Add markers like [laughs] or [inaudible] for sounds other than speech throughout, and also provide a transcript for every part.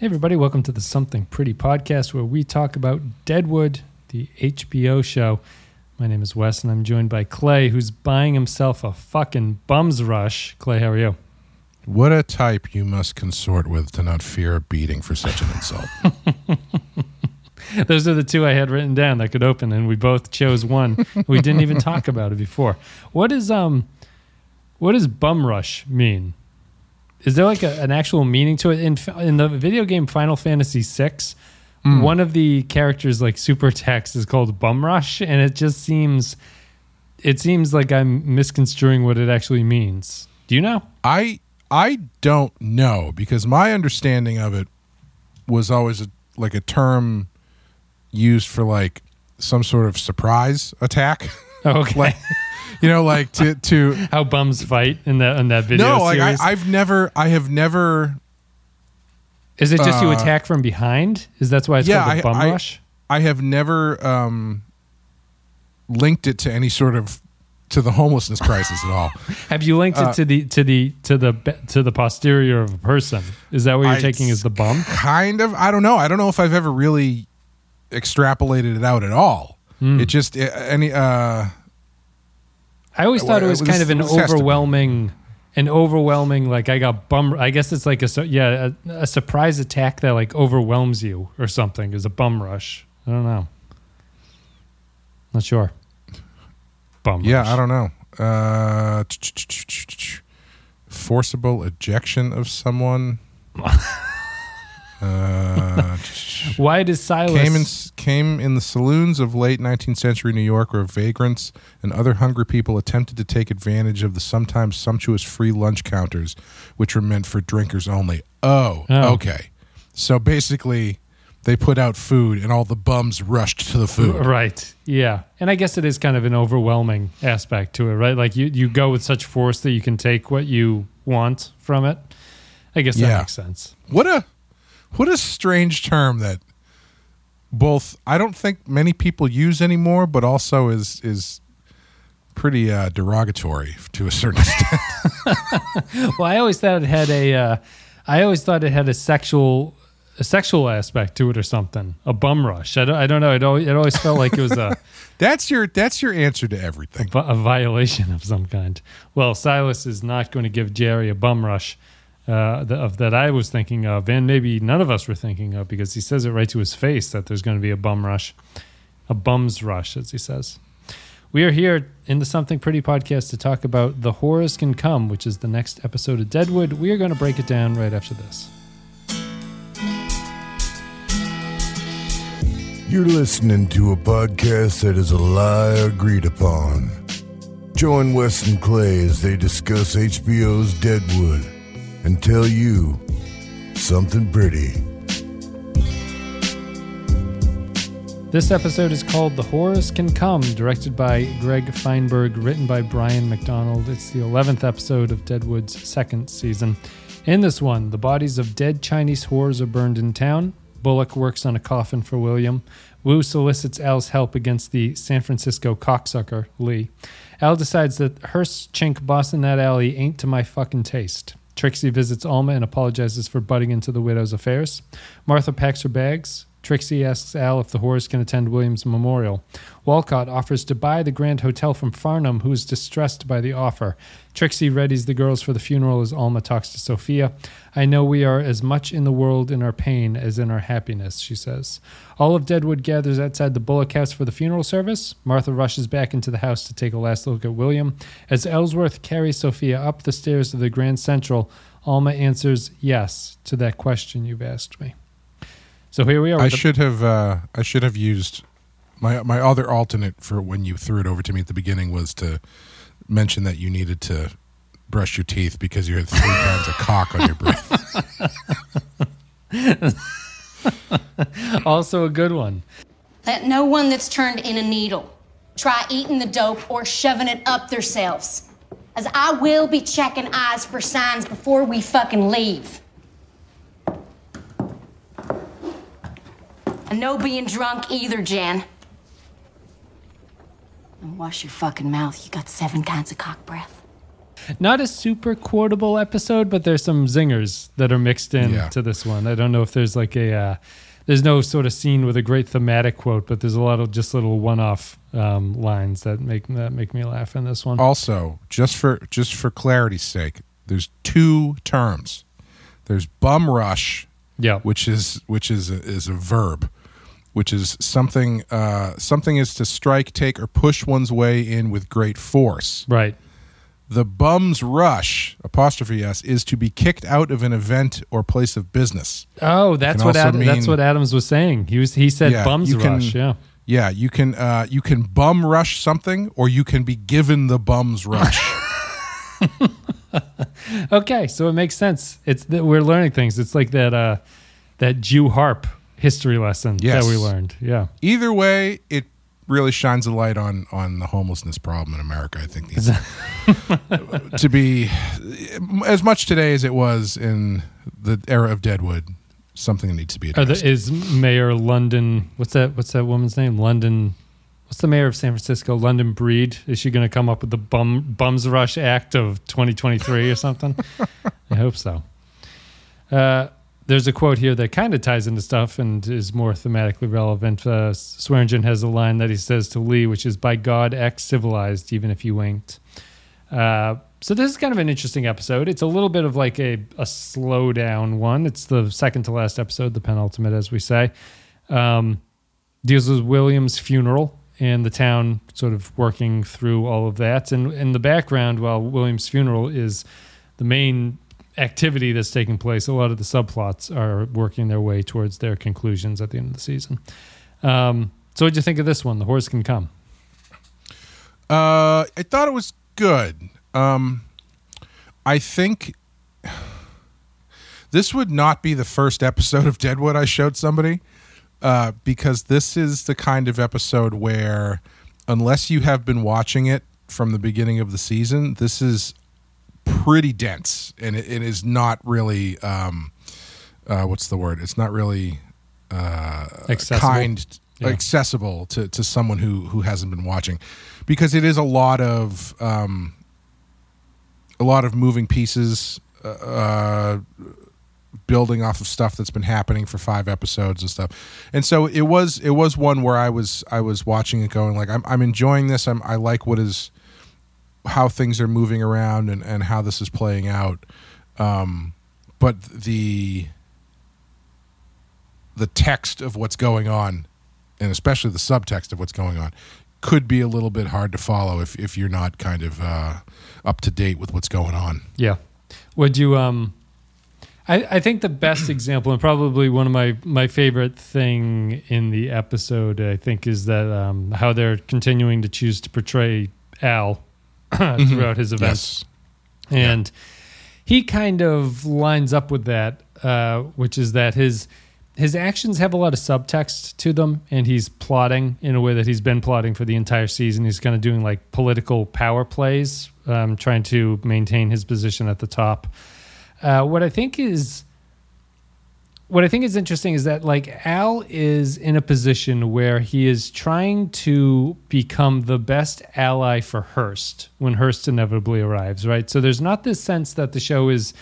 Hey, everybody, welcome to the Something Pretty podcast where we talk about Deadwood, the HBO show. My name is Wes, and I'm joined by Clay, who's buying himself a fucking bums rush. Clay, how are you? What a type you must consort with to not fear a beating for such an [laughs] insult. Those are the two I had written down that could open, and we both chose one. we didn't even talk about it before. What is um, what does bum rush mean? Is there like a, an actual meaning to it in in the video game Final Fantasy VI? Hmm. One of the characters, like super text, is called Bum Rush, and it just seems it seems like I'm misconstruing what it actually means. Do you know? I I don't know because my understanding of it was always a, like a term used for like some sort of surprise attack. [laughs] [laughs] Okay. like you know, like to to [laughs] How bums fight in that in that video no, like I, I've never I have never is it just you uh, attack from behind? Is that's why it's Yeah, called the I- bum I- rush? I have never um linked it to any sort of to the homelessness crisis at all. [laughs] Have you linked uh, it to the to the to the to the posterior of a person? Is that what you're I- taking as the bum? kind of i don't know i don't know if i've ever really extrapolated it out at all Hmm. it just uh, any uh I always thought it was kind of an this has to be. overwhelming, an overwhelming. Like I got bum. I guess it's like a su- yeah a, a surprise attack that like overwhelms you or something is a bum rush. I don't know. Not sure. Bum. yeah rush. i don't know uh forcible ejection of someone [laughs] uh [laughs] Why does Silas? came in came in the saloons of late 19th century New York where vagrants and other hungry people attempted to take advantage of the sometimes sumptuous free lunch counters which were meant for drinkers only. Oh, Oh. okay. So basically they put out food and all the bums rushed to the food. Right. Yeah. And I guess it is kind of an overwhelming aspect to it, right? Like you, you go with such force that you can take what you want from it. I guess that Yeah. makes sense. What a what a strange term that both I don't think many people use anymore but also is is pretty uh, derogatory to a certain [laughs] extent. [laughs] Well, I always thought it had a, uh, I always thought it had a sexual, a sexual aspect to it or something. A bum rush. I don't, I don't know. It always, it always felt like it was a, [laughs] That's your that's your answer to everything. vi- a violation of some kind. Well, Silas is not going to give Jarry a bum rush. Uh, th- of that I was thinking of, and maybe none of us were thinking of, because he says it right to his face that there's going to be a bum rush, a bum's rush, as he says. We are here in the Something Pretty podcast to talk about The Whores Can Come, which is the next episode of Deadwood. We are going to break it down right after this. You're listening to a podcast that is a lie agreed upon. Join Wes and Clay as they discuss HBO's Deadwood and tell you something pretty. This episode is called The Whores Can Come, directed by Gregg Fienberg, written by Bryan McDonald. It's the 11th episode of Deadwood's second season. In this one, the bodies of dead Chinese whores are burned in town. Bullock works on a coffin for William. Wu solicits Al's help against the San Francisco cocksucker, Lee. Al decides that Hearst chink boss in that alley ain't to my fucking taste. Trixie visits Alma and apologizes for butting into the widow's affairs. Martha packs her bags. Trixie asks Al if the whores can attend William's memorial. Wolcott offers to buy the Grand Hotel from Farnham, who is distressed by the offer. Trixie readies the girls for the funeral as Alma talks to Sofia. I know we are as much in the world in our pain as in our happiness, she says. All of Deadwood gathers outside the Bullock house for the funeral service. Martha rushes back into the house to take a last look at William. As Ellsworth carries Sofia up the stairs to the Grand Central, Alma answers yes to that question you've asked me. So here we are. I with the- should have uh, I should have used my my other alternate for when you threw it over to me at the beginning was to mention that you needed to brush your teeth because you had three [laughs] pounds of cock on your breath. [laughs] also a good one. Let no one that's turned in a needle try eating the dope or shoving it up themselves. As I will be checking eyes for signs before we fucking leave. And no being drunk either, Jan. And wash your fucking mouth. You got seven kinds of cock breath. Not a super quotable episode, but there's some zingers that are mixed in Yeah. to this one. I don't know if there's like a uh, there's no sort of scene with a great thematic quote, but there's a lot of just little one-off um, lines that make that make me laugh in this one. Also, just for just for clarity's sake, there's two terms. There's bum rush, yeah, which is which is a, is a verb, which is something uh, something is to strike, take, or push one's way in with great force. right. The bum's rush apostrophe s is to be kicked out of an event or place of business. Oh, that's what Ad- that's what Adams was saying. He was he said Yeah, bums you can- rush. Yeah. Yeah, you can uh, you can bum rush something, or you can be given the bum's rush. [laughs] [laughs] Okay, so it makes sense. It's that we're learning things. It's like that uh, that Jew harp history lesson Yes. that we learned. Yeah. Either way, it really shines a light on on the homelessness problem in America. I think these, [laughs] to be as much today as it was in the era of Deadwood, something that needs to be addressed. the, is Mayor London? What's that? What's that woman's name? London. What's the mayor of San Francisco? London Breed. Is she going to come up with the bum Bums Rush Act of 2023 or something? [laughs] I hope so. Uh, there's a quote here that kind of ties into stuff and is more thematically relevant. Uh, Swearengen has a line that he says to Lee, which is "By God, X civilized, even if you winked." Uh, so this is kind of an interesting episode. It's a little bit of like a a slow down one. It's the second to last episode, the penultimate, as we say. Um, deals with William's funeral and the town sort of working through all of that. And in the background, while William's funeral is the main activity that's taking place, a lot of the subplots are working their way towards their conclusions at the end of the season. Um, so, what'd you think of this one? The whores can come. Uh, I thought it was good. Um, I think this would not be the first episode of Deadwood I showed somebody, uh, because this is the kind of episode where, unless you have been watching it from the beginning of the season, this is pretty dense, and it, it is not really. Um, uh, what's the word? It's not really uh, Accessible. kind Yeah. accessible to, to someone who who hasn't been watching because it is a lot of um, a lot of moving pieces uh, uh, building off of stuff that's been happening for five episodes and stuff and so it was it was one where I was I was watching it going like I'm, I'm enjoying this I'm, I like what is how things are moving around and, and how this is playing out um, but the the text of what's going on and especially the subtext of what's going on could be a little bit hard to follow if, if you're not kind of uh, up to date with what's going on. Yeah. Would you um I, I think the best [clears throat] example and probably one of my, my favorite thing in the episode I think is that um how they're continuing to choose to portray Al [clears throat] throughout his events. Yes. And he kind of lines up with that, uh, which is that his his actions have a lot of subtext to them, and he's plotting in a way that he's been plotting for the entire season. He's kind of doing like political power plays, um, trying to maintain his position at the top. Uh, what I think is what I think is interesting is that like Al is in a position where he is trying to become the best ally for Hearst when Hearst inevitably arrives, right? So there's not this sense that the show is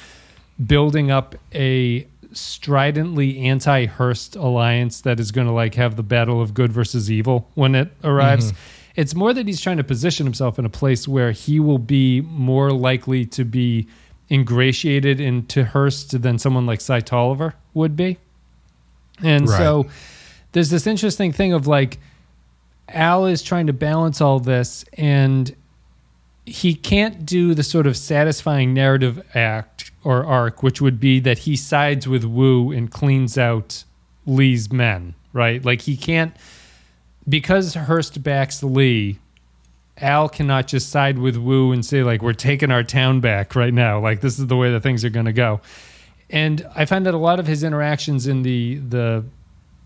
building up a stridently anti-Hearst alliance that is going to like have the battle of good versus evil when it arrives. Mm-hmm. It's more that he's trying to position himself in a place where he will be more likely to be ingratiated into Hearst than someone like Cy Tolliver would be. And Right. so there's this interesting thing of like Al is trying to balance all this and he can't do the sort of satisfying narrative act or arc, which would be that he sides with Wu and cleans out Lee's men, right? Like he can't because Hearst backs Lee. Al cannot just side with Wu and say like we're taking our town back right now. Like this is the way that things are going to go. And I find that a lot of his interactions in the the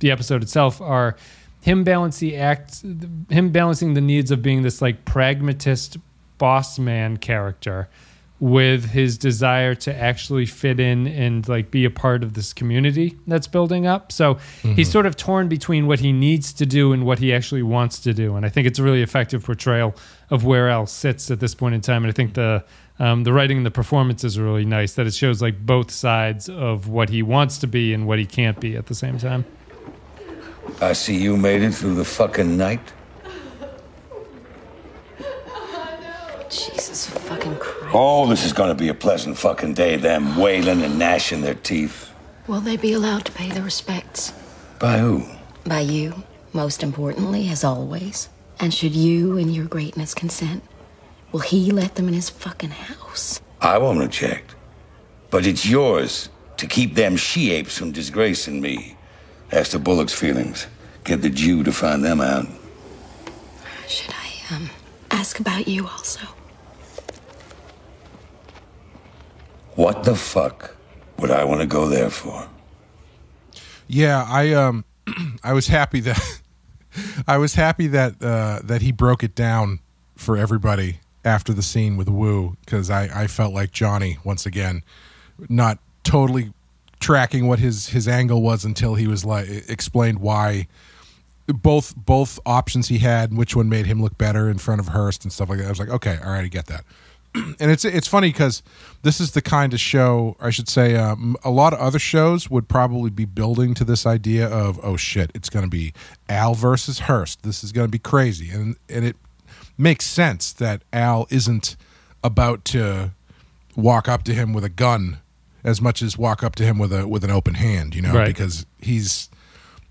the episode itself are him balance the act him balancing the needs of being this like pragmatist boss man character with his desire to actually fit in and like be a part of this community that's building up. So he's sort of torn between what he needs to do and what he actually wants to do. And I think it's a really effective portrayal of where Al sits at this point in time. And I think the um, the writing and the performances are really nice. That it shows like both sides of what he wants to be and what he can't be at the same time. I see you made it through the fucking night. Jesus fucking Christ. Oh, this is gonna be a pleasant fucking day, them wailing and gnashing their teeth. Will they be allowed to pay their respects? By who? By you, most importantly, as always. And should you and your greatness consent, will he let them in his fucking house? I won't object. But it's yours to keep them she apes from disgracing me. Ask the Bullock's feelings. Get the Jew to find them out. Should I, um, ask about you also? What the fuck would I want to go there for? Yeah, I um, [clears throat] I was happy that [laughs] I was happy that uh, that he broke it down for everybody after the scene with Wu because I I felt like Johnny once again, not totally tracking what his his angle was until he was like explained why both both options he had and which one made him look better in front of Hearst and stuff like that. I was like, okay, all right, I get that. [clears throat] and it's it's funny because this is the kind of show I should say um, a lot of other shows would probably be building to this idea of oh shit it's going to be Al versus Hearst. This is going to be crazy. And and it makes sense that Al isn't about to walk up to him with a gun as much as walk up to him with a with an open hand you know Right. because he's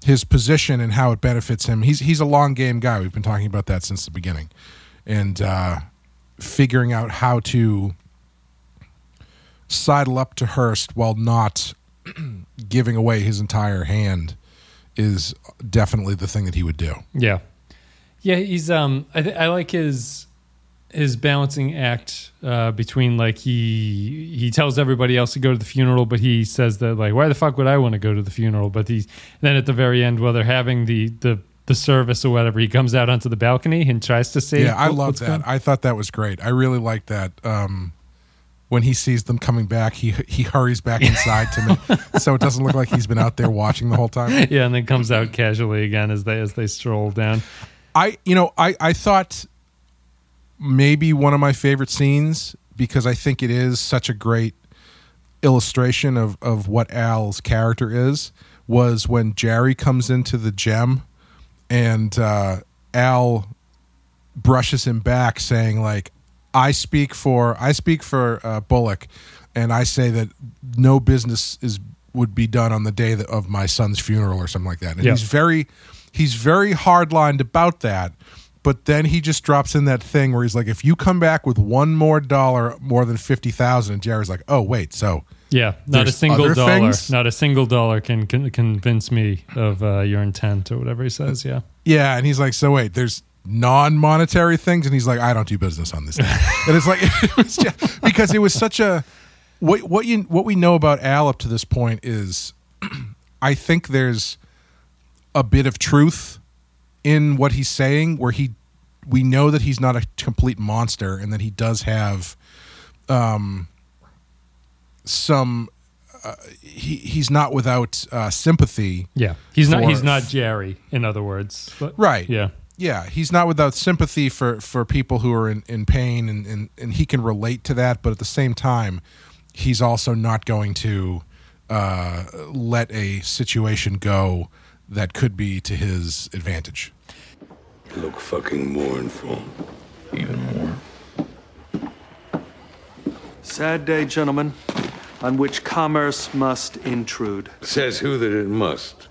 his position and how it benefits him. He's he's a long game guy. We've been talking about that since the beginning. And uh figuring out how to sidle up to Hearst while not [clears throat] giving away his entire hand is definitely the thing that he would do. Yeah, yeah. He's um. I th- I like his his balancing act uh, between like he he tells everybody else to go to the funeral, but he says that like why the fuck would I want to go to the funeral? But he then at the very end, while they're having the the the service or whatever, he comes out onto the balcony and tries to see. Yeah, I what- love that. going- I thought that was great. I really like that. Um, when he sees them coming back, he he hurries back inside to me, [laughs] so it doesn't look like he's been out there watching the whole time. yeah, and then comes out casually again as they as they stroll down. I you know I I thought maybe one of my favorite scenes because I think it is such a great illustration of of what Al's character is was when Jarry comes into the gem and uh, Al brushes him back saying like I speak for I speak for uh, Bullock and I say that no business is would be done on the day that, of my son's funeral or something like that and Yeah. he's very he's very hardlined about that but then he just drops in that thing where he's like if you come back with one more dollar more than 50,000 and Jarry's like oh wait so Yeah, not a single other dollar. things? Not a single dollar can, can convince me of uh, your intent or whatever he says. Yeah. Yeah, and he's like, so wait, there's non-monetary things, and he's like, I don't do business on this. Thing. [laughs] and it's like [laughs] it was just, because it was such a what what you what we know about Al up to this point is, [clears throat] I think there's a bit of truth in what he's saying, where he we know that he's not a complete monster, and that he does have um some. Uh, he he's not without uh, sympathy. Yeah. He's not he's not Jarry. In other words. But- Right. Yeah. Yeah, he's not without sympathy for, for people who are in, in pain and, and, and he can relate to that, but at the same time, he's also not going to uh, let a situation go that could be to his advantage. You look fucking mournful. Even more. Sad day, gentlemen, on which commerce must intrude Says who that it must.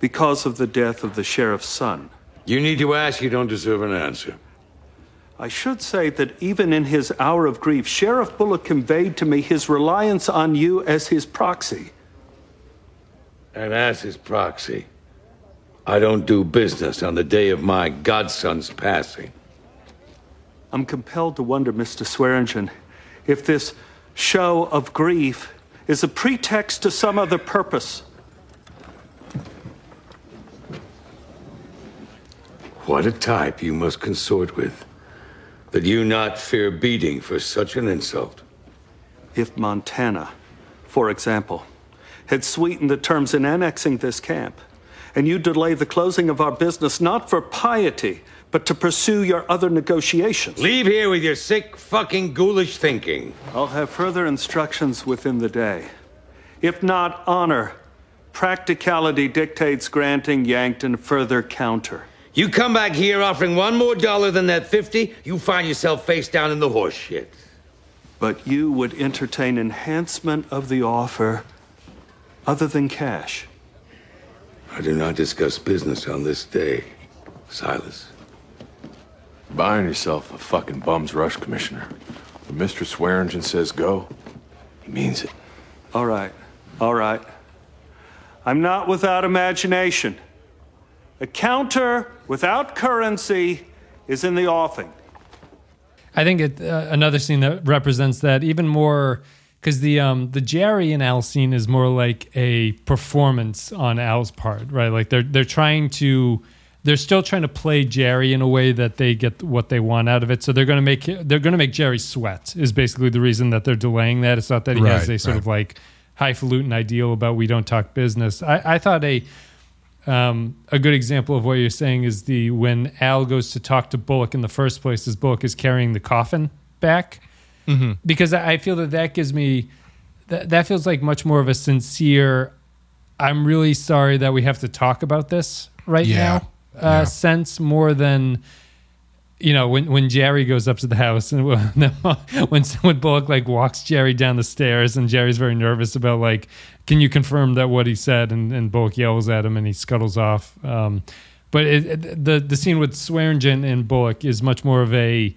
because of the death of the sheriff's son. You need to ask, you don't deserve an answer. I should say that even in his hour of grief, Sheriff Bullock conveyed to me his reliance on you as his proxy. And as his proxy, I don't do business on the day of my godson's passing. I'm compelled to wonder, Mr. Swearengen, if this show of grief is a pretext to some other purpose. What a type you must consort with. that you not fear beating for such an insult. If Montana, for example, had sweetened the terms in annexing this camp, and you delay the closing of our business not for piety, but to pursue your other negotiations. Leave here with your sick, fucking ghoulish thinking. I'll have further instructions within the day. If not honor, practicality dictates granting Yankton further counter. You come back here offering one more dollar than that 50, you find yourself face down in the horse shit. But you would entertain enhancement of the offer other than cash. I do not discuss business on this day, Silas. Buying yourself a fucking bum's rush, Commissioner. When Mr. Swearengen says go, he means it. All right, all right. I'm not without imagination. A counter without currency is in the offing. I think it, uh, another scene that represents that even more because the um the Jarry and Al scene is more like a performance on Al's part, right? Like they're they're trying to they're still trying to play Jarry in a way that they get what they want out of it. So they're going to make they're going to make Jarry sweat is basically the reason that they're delaying that. It's not that he has a sort right. of like highfalutin ideal about we don't talk business. I, I thought a um, a good example of what you're saying is the when Al goes to talk to Bullock in the first place, as Bullock is carrying the coffin back, because I I feel that that gives me that that feels like much more of a sincere. I'm really sorry that we have to talk about this right Yeah. now. Uh, Yeah. Sense more than you know when when Jarry goes up to the house and [laughs] when when Bullock like walks Jarry down the stairs and Jarry's very nervous about like can you confirm that what he said and, and Bullock yells at him and he scuttles off. Um, but it, it- the the scene with Swearengen and Bullock is much more of a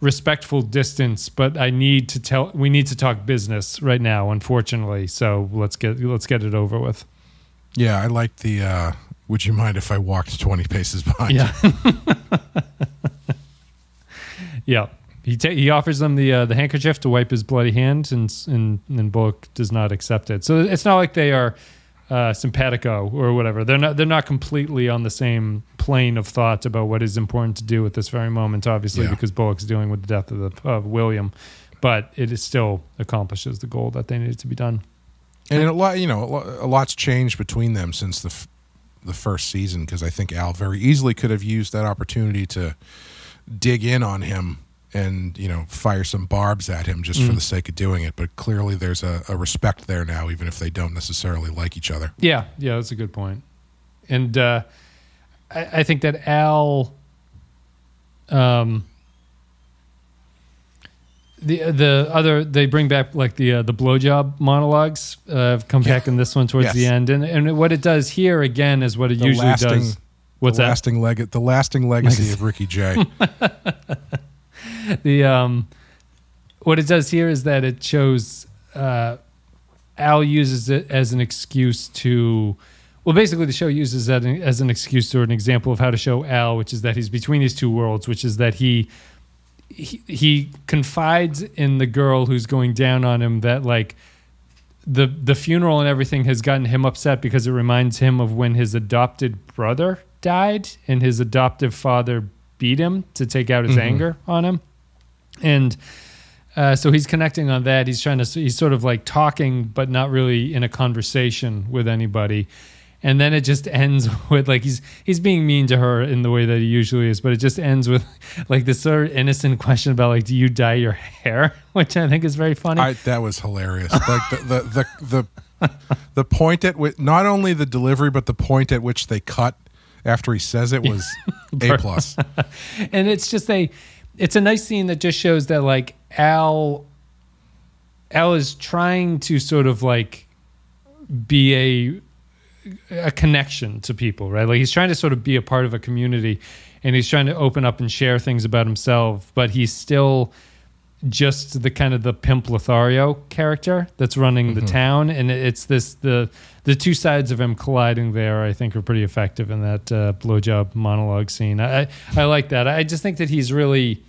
respectful distance. But I need to tell we need to talk business right now, unfortunately. So let's get let's get it over with. Yeah, I like the. uh Would you mind if I walked twenty paces behind? Yeah. [laughs] yeah. He ta- he offers them the uh, the handkerchief to wipe his bloody hand, and and and Bullock does not accept it. So it's not like they are uh, simpatico or whatever. They're not they're not completely on the same plane of thought about what is important to do at this very moment. Obviously, Yeah. because Bullock's dealing with the death of the of William, but it is still accomplishes the goal that they needed to be done. And a lot, you know, a lot's changed between them since the the first season because I think Al very easily could have used that opportunity to dig in on him and you know fire some barbs at him just for the sake of doing it. But clearly, there's a, a respect there now, even if they don't necessarily like each other. Yeah, yeah, that's a good point. And uh, I, I think that Al, um, the the other they bring back like the uh, the blowjob monologues uh, have come back in this one towards Yes. the end, and and what it does here again is what it The usually lasting, does. What's the that? lasting leg- the lasting legacy of Ricky Jay. [laughs] the um what it does here is that it shows uh al uses it as an excuse to well basically the show uses that as an excuse or an example of how to show al which is that he's between these two worlds which is that he he, he confides in the girl who's going down on him that like the the funeral and everything has gotten him upset because it reminds him of when his adopted brother died and his adoptive father beat him to take out his anger on him. And uh, so he's connecting on that. He's trying to he's sort of like talking but not really in a conversation with anybody and then it just ends [laughs] with like he's he's being mean to her in the way that he usually is but it just ends with [laughs] like this sort of innocent question about like do you dye your hair [laughs] which i think is very funny I, that was hilarious. Like the the the the, the point at which not only the delivery but the point at which they cut after he says it was a plus. and it's just a it's a nice scene that just shows that like al al is trying to sort of like be a a connection to people right like he's trying to sort of be a part of a community and he's trying to open up and share things about himself but he's still just the kind of the pimp Lothario character that's running the town, and it's this the the two sides of him colliding there. I think are pretty effective in that uh, blowjob monologue scene. I I, I like that. I just think that he's really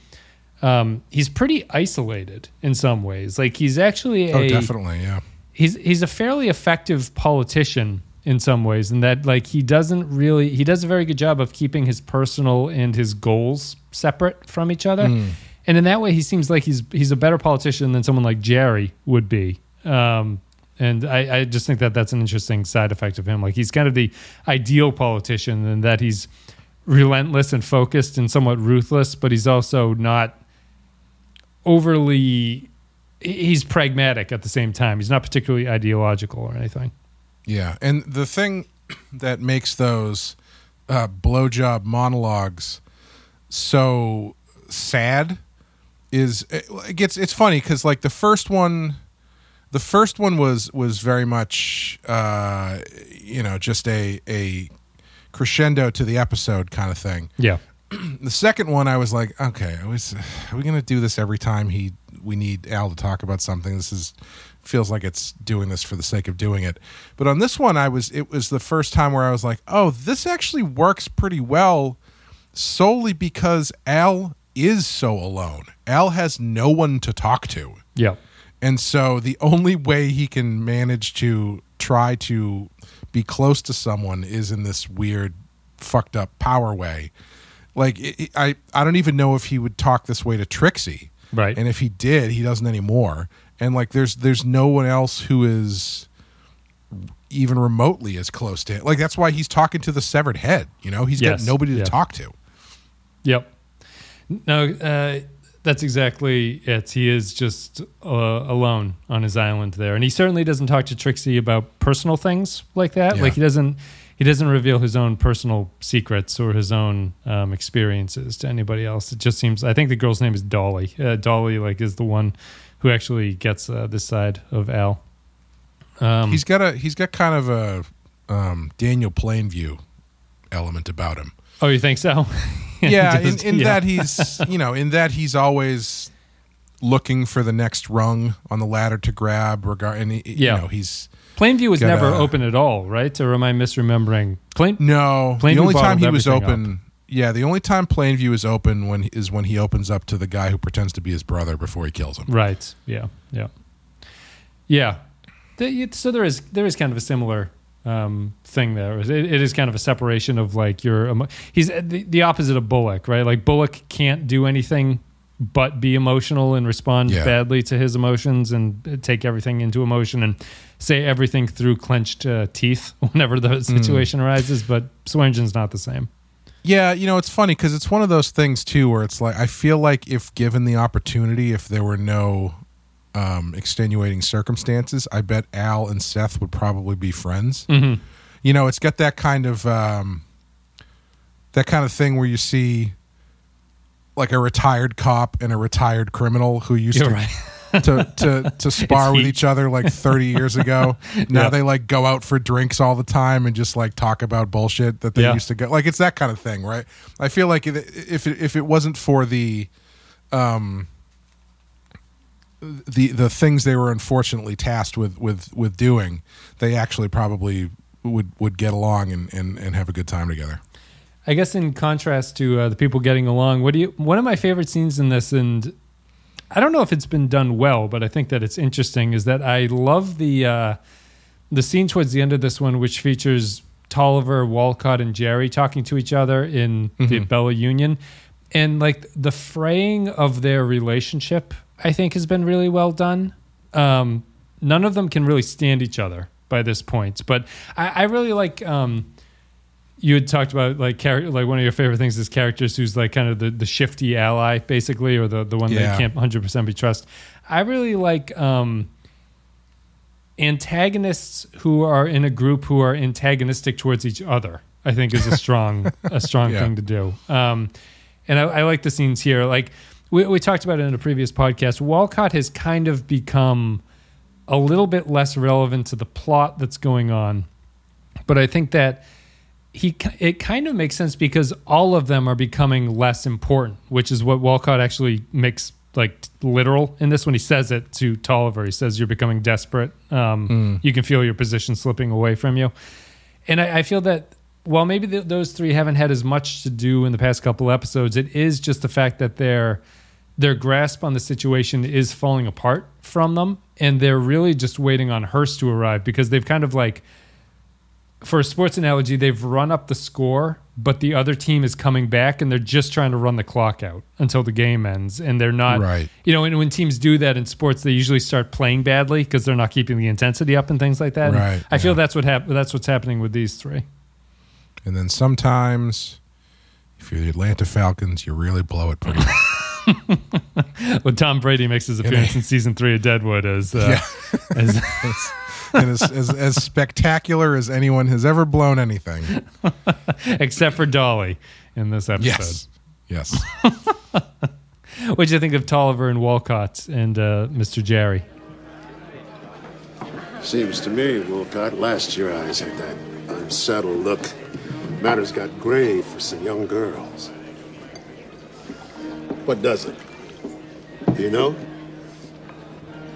um, he's pretty isolated in some ways. Like he's actually a Oh, definitely, yeah. he's he's a fairly effective politician in some ways and that like he doesn't really he does a very good job of keeping his personal and his goals separate from each other and in that way, he seems like he's he's a better politician than someone like Jarry would be. Um, and I, I just think that that's an interesting side effect of him. Like he's kind of the ideal politician, in that he's relentless and focused and somewhat ruthless, but he's also not overly. He's pragmatic at the same time. He's not particularly ideological or anything. Yeah, and the thing [clears throat] that makes those uh, blowjob monologues so sad is it gets it's funny because like the first one the first one was was very much uh you know just a a crescendo to the episode kind of thing Yeah. [clears throat] the second one i was like okay I was, are we gonna do this every time he we need al to talk about something this is feels like it's doing this for the sake of doing it but on this one i was it was the first time where i was like oh this actually works pretty well solely because al is so alone al has no one to talk to Yeah. and so the only way he can manage to try to be close to someone is in this weird, fucked up power way. Like it, it- I, I don't even know if he would talk this way to Trixie, Right. And if he did, he doesn't anymore. And like, there's there's no one else who is even remotely as close to it. Like that's why he's talking to the severed head. You know, he's Yes, got nobody to yeah. talk to. Yep. No, uh, that's exactly it. He is just uh, alone on his island there, and he certainly doesn't talk to Trixie about personal things like that. Yeah. Like he doesn't. He doesn't reveal his own personal secrets or his own um, experiences to anybody else. It just seems. I think the girl's name is Dolly. Uh, Dolly, like, is the one who actually gets uh, this side of Al. Um, he's got a he's got kind of a um, Daniel Plainview element about him. oh, you think so? [laughs] yeah, Just- in, in yeah. that he's you know in that he's always looking for the next rung on the ladder to grab. Regard and he, Yeah. you know he's Plainview was never a- open at all, right? Or am I misremembering? Plain. no Plainview the only time he was open. Yeah, the only time Plainview is open when is when he opens up to the guy who pretends to be his brother before he kills him. Right. Yeah. Yeah. Yeah. So there is there is kind of a similar um, thing there. It, it is kind of a separation of like your emo- he's the, the opposite of Bullock, right? Like Bullock can't do anything but be emotional and respond Yeah. badly to his emotions and take everything into emotion and say everything through clenched uh, teeth [laughs] whenever the situation arises. But Swearengen's not the same. Yeah, you know, it's funny because it's one of those things too where it's like I feel like if given the opportunity, if there were no um, extenuating circumstances, I bet Al and Seth would probably be friends. Mm-hmm. You know, it's got that kind of um, that kind of thing where you see like a retired cop and a retired criminal who used You're to. right. To, to to [laughs] spar with each other like 30 years ago. [laughs] Now Yeah. they like go out for drinks all the time and just like talk about bullshit that they Yeah. used to go. Like it's that kind of thing, right? I feel like if if it, if it wasn't for the um the the things they were unfortunately tasked with with with doing, they actually probably would would get along and and, and have a good time together. I guess in contrast to uh, the people getting along, what do you? One of my favorite scenes in this, and I don't know if it's been done well, but I think that it's interesting. Is that I love the uh, the scene towards the end of this one, which features Tolliver, Wolcott, and Jarry talking to each other in the Bella Union, and like the fraying of their relationship, I think has been really well done. Um, none of them can really stand each other by this point, but I, I really like. Um, you had talked about like character, like one of your favorite things is characters who's like kind of the, the shifty ally, basically, or the the one Yeah. that can't hundred percent be trust. I really like um, antagonists who are in a group who are antagonistic towards each other. I think is a [laughs] strong a strong Yeah. thing to do. Um, and I, I like the scenes here. Like we, we talked about it in a previous podcast. Wolcott has kind of become a little bit less relevant to the plot that's going on, but I think that he it kind of makes sense because all of them are becoming less important, which is what Wolcott actually makes like literal in this when he says it to Tolliver. He says you're becoming desperate. Um, You can feel your position slipping away from you, and I, I feel that while maybe th- those three haven't had as much to do in the past couple episodes, it is just the fact that their their grasp on the situation is falling apart from them, and they're really just waiting on Hearst to arrive because they've kind of like for a sports analogy, they've run up the score but the other team is coming back and they're just trying to run the clock out until the game ends. And they're not, Right. you know, and when teams do that in sports, they usually start playing badly because they're not keeping the intensity up and things like that. And Right, I feel yeah. that's what hap- that's what's happening with these three. And then sometimes, if you're the Atlanta Falcons, you really blow it pretty. [laughs] When Tom Brady makes his appearance in season three of Deadwood as, uh, [laughs] as [laughs] and as, as, as spectacular as anyone has ever blown anything. [laughs] except for Dolly in this episode. Yes. Yes. [laughs] What do you think of Tolliver and Wolcott and uh, Mr. Jarry? Seems to me, Wolcott, last your eyes had that unsettled look. Matters got grave for some young girls. What does it? Do you know?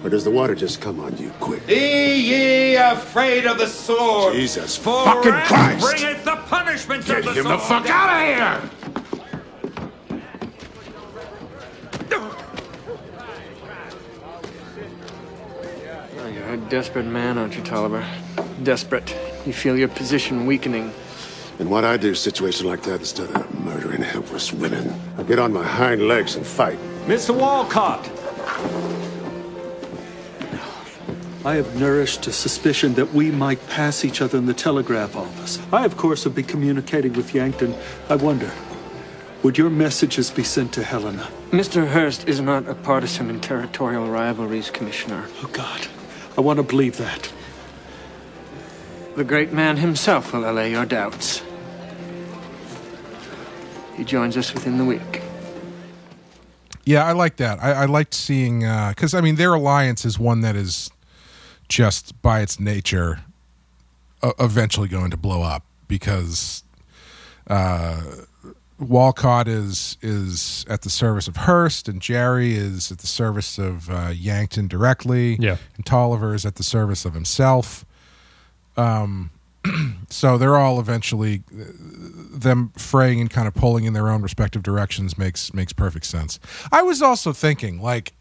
Or does the water just come on you quick? Be ye afraid of the sword. Jesus For fucking wrath Christ! bringeth the punishment Get of the him the sword. fuck out of here! Oh, you're a desperate man, aren't you, Tolliver? Desperate. You feel your position weakening. And what I do in a situation like that instead of murdering helpless women, I get on my hind legs and fight. Mr. Wolcott! I have nourished a suspicion that we might pass each other in the telegraph office. I, of course, have been communicating with Yankton. I wonder, would your messages be sent to Helena? Mr. Hearst is not a partisan in territorial rivalries, Commissioner. Oh, God. I want to believe that. The great man himself will allay your doubts. He joins us within the week. Yeah, I like that. I, I liked seeing uh, because I mean their alliance is one that is just by its nature uh, eventually going to blow up because uh, Wolcott is is at the service of Hearst and Jarry is at the service of uh, Yankton directly. Yeah. and Tolliver is at the service of himself. Um, [clears throat] so they're all eventually them fraying and kind of pulling in their own respective directions makes makes perfect sense. I was also thinking like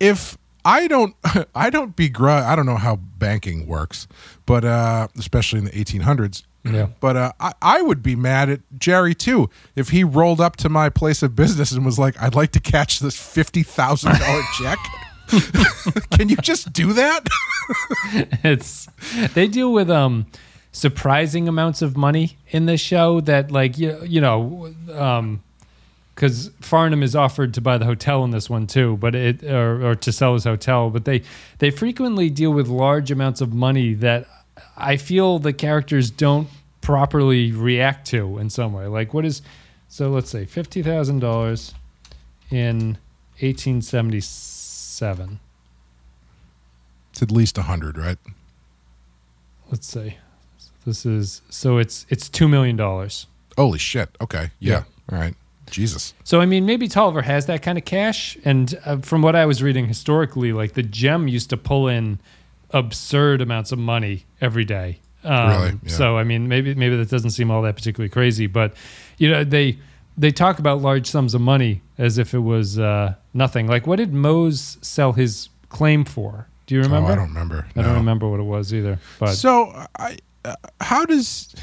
if I don't [laughs] I don't begrudge I don't know how banking works, but uh especially in the 1800s. Yeah. But uh, I, I would be mad at Jarry too if he rolled up to my place of business and was like, "I'd like to catch this fifty thousand dollar [laughs] check." [laughs] Can you just do that? it's they deal with um surprising amounts of money in this show that like you, you know um because Farnham is offered to buy the hotel in this one too, but it or, or to sell his hotel, but they they frequently deal with large amounts of money that I feel the characters don't properly react to in some way. Like what is so let's say fifty thousand dollars in eighteen seventy seven. It's at least a hundred, right? let's say This is so it's it's two million dollars. Holy shit! Okay, yeah, all right. Jesus, So I mean, maybe Tolliver has that kind of cash, and uh, from what I was reading historically, like the gem used to pull in absurd amounts of money every day. Um, Really? Yeah. So I mean, maybe maybe that doesn't seem all that particularly crazy, but you know they they talk about large sums of money as if it was uh, nothing. Like what did Mose sell his claim for? Do you remember? Oh, I don't remember. I No. don't remember what it was either. But So I, uh, how does?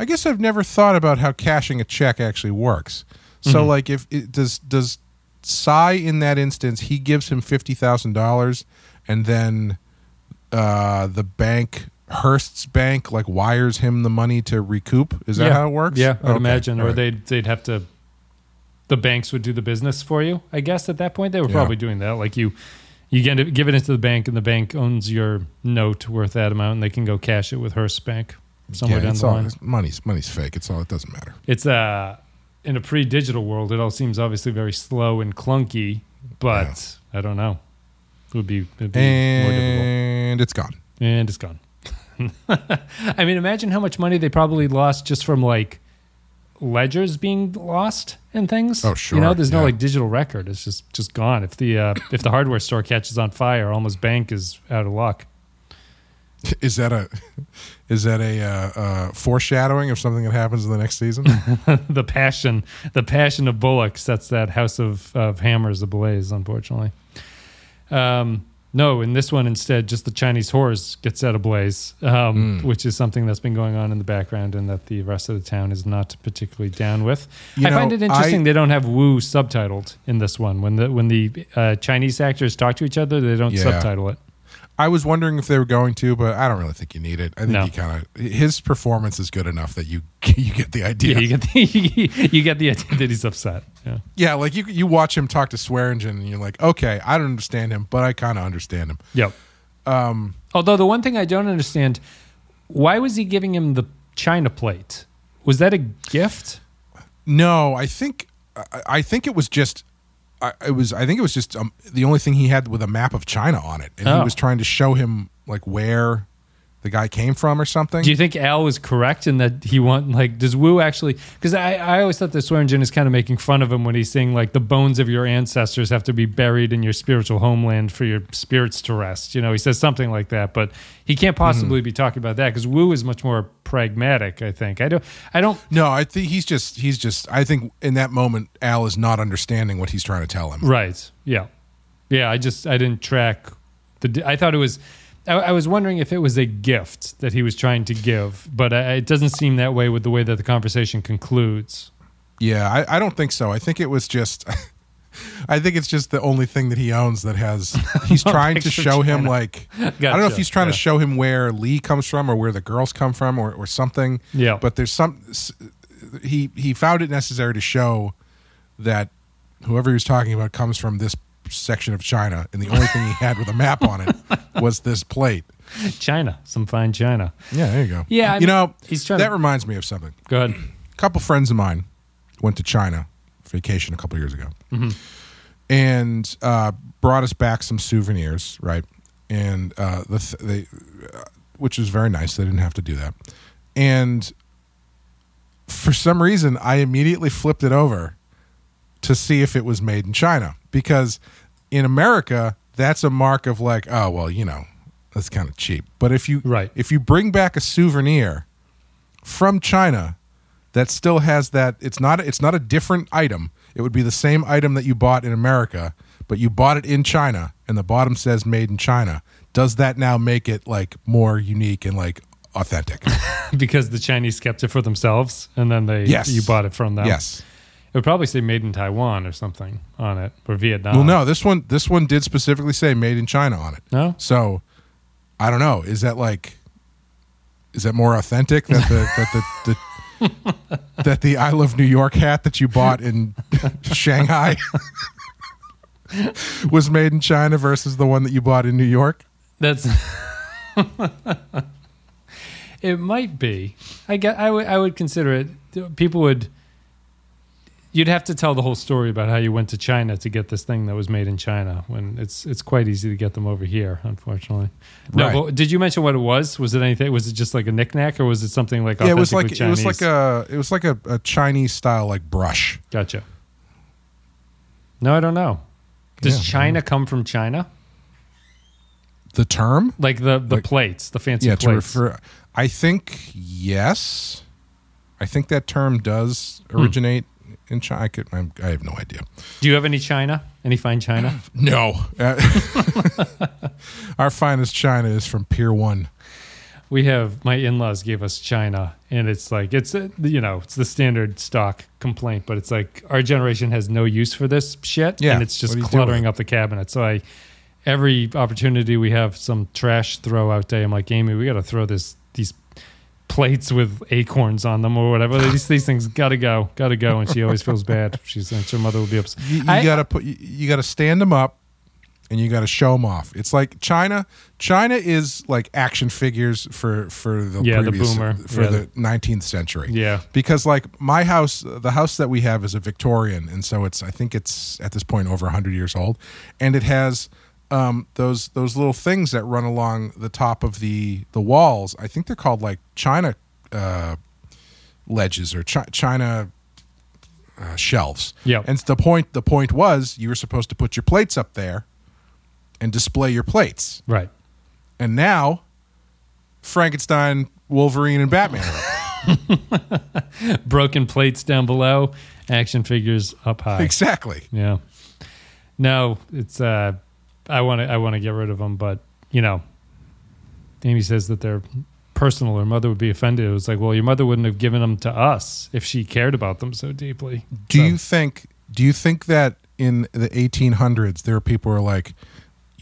I guess I've never thought about how cashing a check actually works. So, Mhm. like, if it, does does Cy in that instance, he gives him fifty thousand dollars, and then uh, the bank, Hearst's bank, like wires him the money to recoup. Is that Yeah. how it works? Yeah, I'd Okay, imagine, or right. they'd they'd have to. The banks would do the business for you. I guess at that point they were Yeah. probably doing that. Like you, you get it, give it into the bank, and the bank owns your note worth that amount, and they can go cash it with Hearst Bank somewhere yeah, down the all, line. money's money's fake. It's all. It doesn't matter. It's uh in a pre-digital world, it all seems obviously very slow and clunky, but I don't know. It would be, it'd be more difficult. And it's gone. And it's gone. [laughs] I mean, imagine how much money they probably lost just from like ledgers being lost and things. Oh, sure. You know, there's no like digital record. It's just just gone. If the uh, if the hardware store catches on fire, almost bank is out of luck. [laughs] Is that a is that a uh, uh, foreshadowing of something that happens in the next season? [laughs] the passion, the passion of Bullock sets that house of, of hammers ablaze. Unfortunately, um, No, in this one instead, just the Chinese horse gets set ablaze, um, Mm. which is something that's been going on in the background and that the rest of the town is not particularly down with. You I find it interesting I- they don't have Wu subtitled in this one. When the when the uh, Chinese actors talk to each other, they don't Yeah. subtitle it. I was wondering if they were going to, but I don't really think you need it. I think No. he kind of his performance is good enough that you [laughs] you get the idea. Yeah, you get the [laughs] you get the idea that he's upset. Yeah. Yeah, like you you watch him talk to Swearengen and you're like, okay, I don't understand him, but I kind of understand him. Yep. Um, Although the one thing I don't understand, why was he giving him the china plate? Was that a gift? no, I think I, I think it was just. I, it was. I think it was just um, the only thing he had with a map of China on it, and he Oh. was trying to show him like where the guy came from or something. Do you think Al was correct in that he want like does Wu actually? Because I, I always thought that Swearengen is kind of making fun of him when he's saying like the bones of your ancestors have to be buried in your spiritual homeland for your spirits to rest. You know, he says something like that, but he can't possibly hmm. be talking about that because Wu is much more pragmatic. I think I don't. I don't. no, I think he's just he's just. I think in that moment, Al is not understanding what he's trying to tell him. Right. Yeah. Yeah. I just I didn't track the. I thought it was. I, I was wondering if it was a gift that he was trying to give, but I, it doesn't seem that way with the way that the conversation concludes. Yeah, I, I don't think so. I think it was just. [laughs] I think it's just the only thing that he owns that has. [laughs] He's trying to show him like. I don't know if he's trying yeah. to show him where Lee comes from or where the girls come from or, or something. Yeah. But there's some. He he found it necessary to show that whoever he was talking about comes from this section of China, and the only thing he had with a map on it [laughs] was this plate. China, some fine China. Yeah, there you go. Yeah, I you mean, know, he's trying that to- reminds me of something. Go ahead. A couple friends of mine went to China vacation a couple years ago, Mhm. and uh, brought us back some souvenirs, right? And uh, the th- they, uh, which was very nice. They didn't have to do that, and for some reason, I immediately flipped it over to see if it was made in China because in America, that's a mark of like, oh well, you know, that's kind of cheap. But if you Right. if you bring back a souvenir from China that still has that, it's not it's not a different item. It would be the same item that you bought in America, but you bought it in China, and the bottom says "Made in China." Does that now make it like more unique and like authentic? [laughs] because the Chinese kept it for themselves, and then they Yes. you bought it from them. Yes. It would probably say "Made in Taiwan" or something on it, or Vietnam. Well, no, this one this one did specifically say "Made in China" on it. No? so I don't know. Is that like is that more authentic that the that the, the [laughs] that the I love New York hat that you bought in [laughs] Shanghai [laughs] was made in China versus the one that you bought in New York? That's. it might be. I get. I would. I would consider it. People would. You'd have to tell the whole story about how you went to China to get this thing that was made in China. When it's it's quite easy to get them over here, unfortunately. No, Right. but did you mention what it was? Was it anything? Was it just like a knickknack, or was it something like? Yeah, it was like authentically it was like a it was like a, a Chinese style like brush. Gotcha. No, I don't know. Does Yeah, China come from China? The term? Like the the Like- plates, the fancy yeah, to plates. refer. I think yes. I think that term does Hmm. In China. I, could, I'm, I have no idea. Do you have any China? Any fine China? [clears throat] No. [laughs] Our finest China is from Pier One. We have my in-laws gave us China, and it's like it's you know it's the standard stock complaint, but it's like our generation has no use for this shit, Yeah, and it's just what do you do cluttering up the cabinet. So I, every opportunity we have some trash throw out day, I'm like Amy, we got to throw this plates with acorns on them or whatever. these these things got to go, got to go, and she always feels bad. [laughs] She's her mother will be upset. You, you I- gotta put. You, you gotta stand them up, and you gotta show them off. It's like China. China is like action figures for for the Yeah, the boomer. for Yeah. the 19th century. Yeah. because like my house, the house that we have is a Victorian, and so it's I think it's at this point over hundred years old, and it has. Um, those those little things that run along the top of the the walls, I think they're called like China uh, ledges or chi- China uh, shelves. Yeah. And the point the point was you were supposed to put your plates up there and display your plates. Right. And now Frankenstein, Wolverine, and Batman are up. [laughs] Broken plates down below, action figures up high. exactly. Yeah. No, it's uh I want to I want to get rid of them, but you know, Amy says that they're personal. Her mother would be offended. It was like, well, your mother wouldn't have given them to us if she cared about them so deeply. Do So- you think? Do you think that in the 1800s there are people who are like,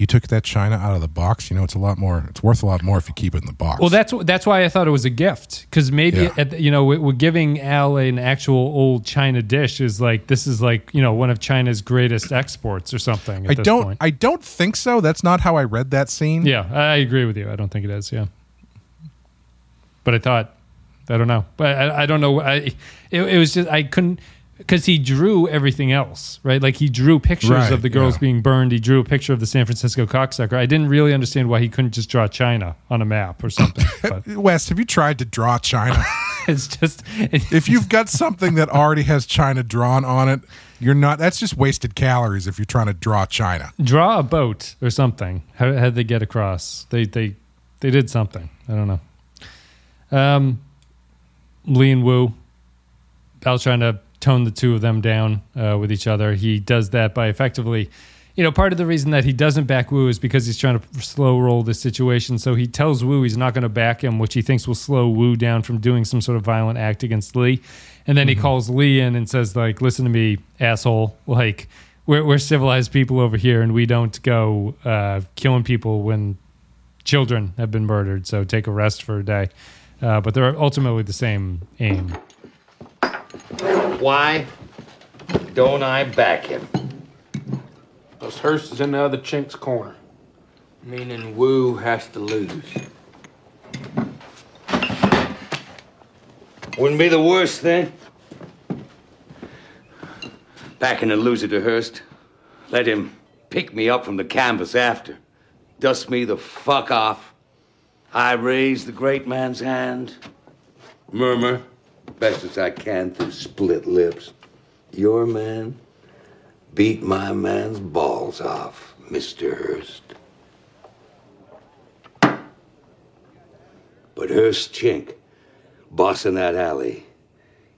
you took that china out of the box? You know, it's a lot more. It's worth a lot more if you keep it in the box. Well, that's that's why I thought it was a gift because maybe Yeah. at, the- you know we- we're giving Al an actual old China dish is like this is like you know one of China's greatest exports or something. At I this don't. Point. I don't think so. That's not how I read that scene. Yeah, I agree with you. I don't think it is. Yeah, but I thought I don't know. But I, I don't know. I it, it was just I couldn't because he drew everything else right. Like he drew pictures Right, of the girls yeah. being burned. He drew a picture of the San Francisco cocksucker. I didn't really understand why he couldn't just draw China on a map or something. [laughs] But Wes, have you tried to draw China? [laughs] it's just [laughs] if you've got something that already has China drawn on it, you're not. That's just wasted calories if you're trying to draw China. draw a boat or something. How how did they get across? They they they did something. I don't know. Um, Lee and Wu. Al's trying to tone the two of them down uh, with each other. He does that by effectively, you know, part of the reason that he doesn't back Wu is because he's trying to slow roll the situation. So he tells Wu he's not going to back him, which he thinks will slow Wu down from doing some sort of violent act against Lee. And then he calls Lee in and says, like, listen to me, asshole. Like, we're, we're civilized people over here and we don't go uh, killing people when children have been murdered. So take a rest for a day. Uh, but they're ultimately the same aim. Why don't I back him? Those Hearst is in the other chink's corner. Meaning Wu has to lose. Wouldn't be the worst thing. Backing a loser to Hearst. Let him pick me up from the canvas after. Dust me the fuck off. I raise the great man's hand. Murmur, best as I can through split lips. Your man beat my man's balls off, Mr. Hearst. But Hearst Chink, bossing that alley,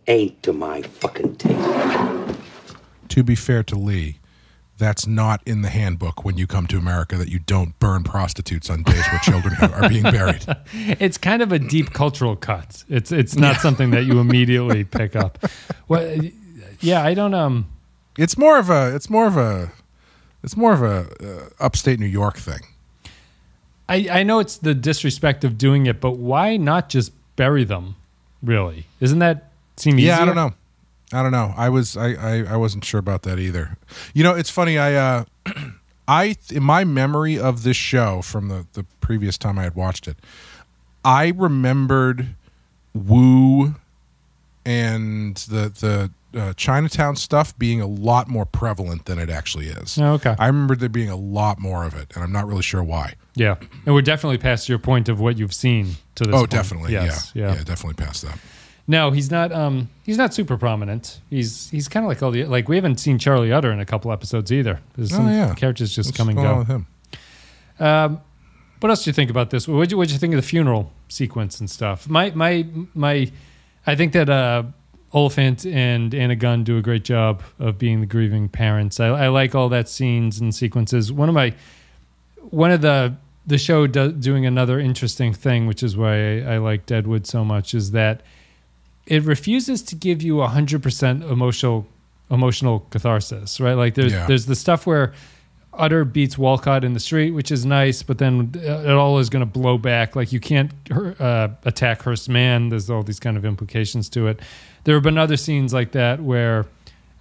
ain't to my fucking taste. To be fair to Lee, that's not in the handbook when you come to America that you don't burn prostitutes on days where children are being buried. [laughs] It's kind of a deep [clears throat] cultural cut. It's it's not something that you [laughs] immediately pick up. Well, yeah, I don't um It's more of a. It's more of a. It's more of a uh, upstate New York thing. I, I know it's the disrespect of doing it, but why not just bury them? Really, isn't that seem easier? Yeah, I don't know. I don't know. I was I, I I wasn't sure about that either. You know, it's funny. I uh, [clears throat] I in my memory of this show from the the previous time I had watched it, I remembered Wu and the the uh, Chinatown stuff being a lot more prevalent than it actually is. Oh, okay. I remember there being a lot more of it, and I'm not really sure why. Yeah, and we're definitely past your point of what you've seen to this. oh, point. definitely. Yes, yeah. yeah. yeah, definitely past that. No, he's not. Um, he's not super prominent. He's he's kind of like all the like we haven't seen Charlie Utter in a couple episodes either. There's Oh, yeah. characters just What's come and go. with him? Um, what else do you think about this? What did you, you think of the funeral sequence and stuff? My my my, I think that uh, Olyphant and Anna Gunn do a great job of being the grieving parents. I, I like all that scenes and sequences. One of my one of the the show do, doing another interesting thing, which is why I, I like Deadwood so much, is that it refuses to give you a hundred percent emotional emotional catharsis, right? Like there's Yeah. there's the stuff where Utter beats Wolcott in the street, which is nice, but then it all is going to blow back. Like you can't uh, attack Hearst Man. There's all these kind of implications to it. There have been other scenes like that where,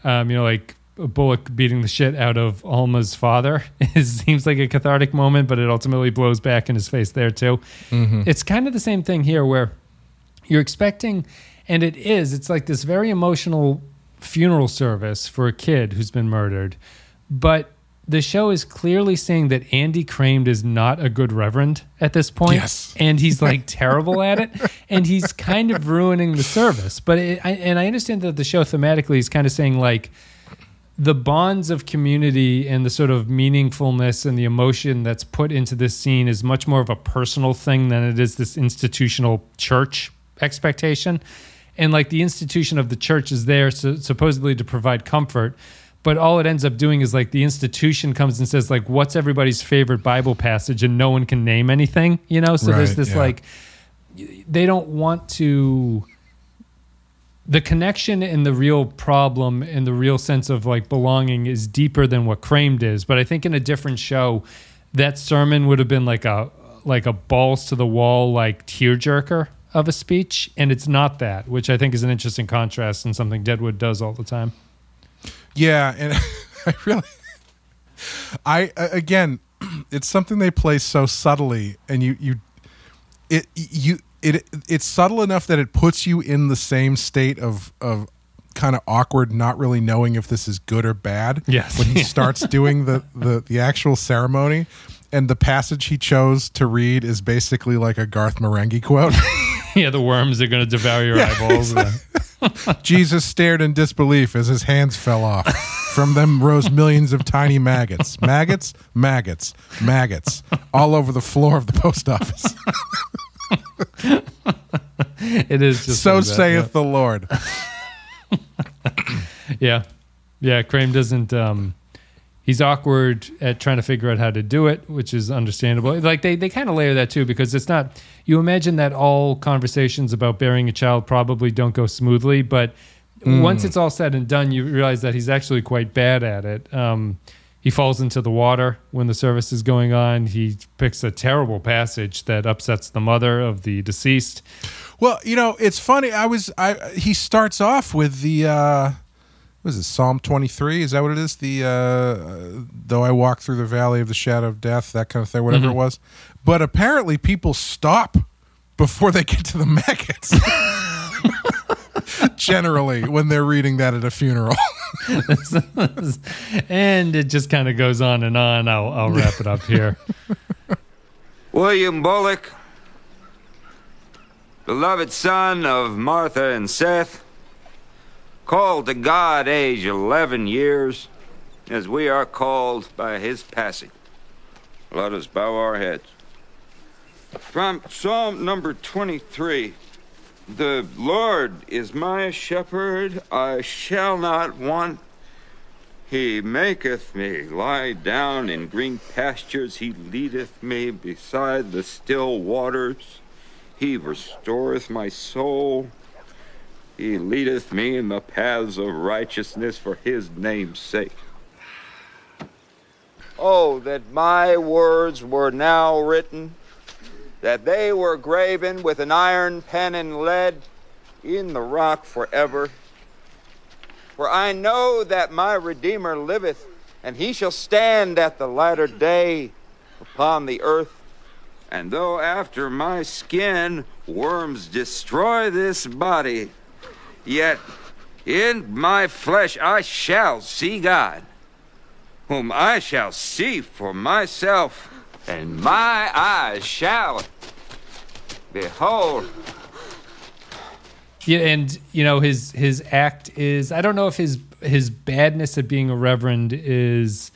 um, you know, like a Bullock beating the shit out of Alma's father. [laughs] It seems like a cathartic moment, but it ultimately blows back in his face there too. It's kind of the same thing here where you're expecting, and it is, it's like this very emotional funeral service for a kid who's been murdered. But the show is clearly saying that Andy Cramed is not a good reverend at this point. Yes. And he's [laughs] like terrible at it. And he's kind of ruining the service. But, it, I, and I understand that the show thematically is kind of saying like, the bonds of community and the sort of meaningfulness and the emotion that's put into this scene is much more of a personal thing than it is this institutional church expectation. And like the institution of the church is there so, supposedly to provide comfort, but all it ends up doing is like the institution comes and says like what's everybody's favorite bible passage and no one can name anything you know so there's this yeah. like they don't want to the connection and the real problem and the real sense of like belonging is deeper than what Cramed is. But I think in a different show, that sermon would have been like a like a balls to the wall like tearjerker of a speech, and it's not that, which I think is an interesting contrast and something Deadwood does all the time. Yeah, and [laughs] I really, I again, [clears throat] it's something they play so subtly, and you you, it you it it's subtle enough that it puts you in the same state of of kind of awkward, not really knowing if this is good or bad. Yes. when he [laughs] starts doing the the the actual ceremony. And the passage he chose to read is basically like a Garth Marenghi quote. [laughs] [laughs] yeah, the worms are going to devour your eyeballs. [laughs] Jesus stared in disbelief as his hands fell off. From them rose millions of tiny maggots. Maggots, maggots, maggots, all over the floor of the post office. [laughs] it is just so like that, saith yeah. the Lord. Yeah. Yeah. Cramed doesn't, um, he's awkward at trying to figure out how to do it, which is understandable. Like they, they kind of layer that too, because it's not, you imagine that all conversations about bearing a child probably don't go smoothly, but Mm. once it's all said and done, you realize that he's actually quite bad at it. Um, he falls into the water when the service is going on. He picks a terrible passage that upsets the mother of the deceased. Well, you know, it's funny. I was I he starts off with the uh what is it, Psalm twenty three? Is that what it is? The uh though I walk through the valley of the shadow of death, that kind of thing, whatever Mhm. it was. But apparently people stop before they get to the [laughs] maggots. [laughs] Generally, when they're reading that at a funeral. [laughs] and it just kind of goes on and on. I'll, I'll wrap it up here. William Bullock, beloved son of Martha and Seth, called to God age 11 years, as we are called by his passing. Let us bow our heads. From Psalm number 23 The Lord is my shepherd, I shall not want. He maketh me lie down in green pastures. He leadeth me beside the still waters. He restoreth my soul. He leadeth me in the paths of righteousness for his name's sake. Oh, that my words were now written, that they were graven with an iron pen and lead in the rock forever. For I know that my Redeemer liveth, and he shall stand at the latter day upon the earth. And though after my skin worms destroy this body, yet in my flesh I shall see God, whom I shall see for myself, and my eyes shall behold. Yeah, and you know his his act is I don't know if his his badness at being a reverend is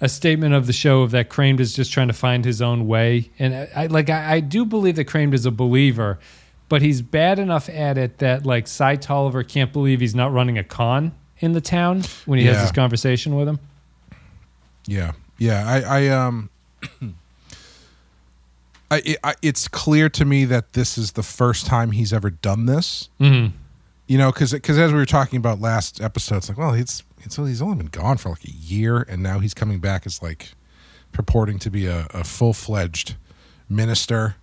a statement of the show of that Cramed is just trying to find his own way, and I, I like I, I do believe that Cramed is a believer, but he's bad enough at it that like Cy Tolliver can't believe he's not running a con in the town when he has this conversation with him. Yeah, yeah. I, I um, [clears throat] I, it, I, it's clear to me that this is the first time he's ever done this. Mhm. You know, because because as we were talking about last episode, it's like, well, it's it's he's only been gone for like a year, and now he's coming back as like purporting to be a, a full fledged minister.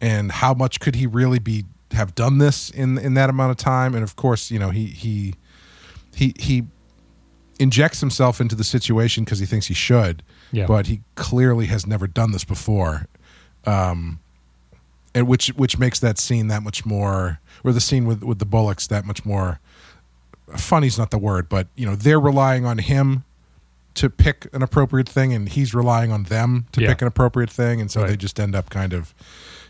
And how much could he really be have done this in in that amount of time? And of course, you know, he he he he injects himself into the situation because he thinks he should. Yeah. But he clearly has never done this before. Um, and which which makes that scene that much more, or the scene with with the Bullocks that much more. Funny's not the word, but you know they're relying on him to pick an appropriate thing, and he's relying on them to Yeah. pick an appropriate thing, and so they just end up kind of,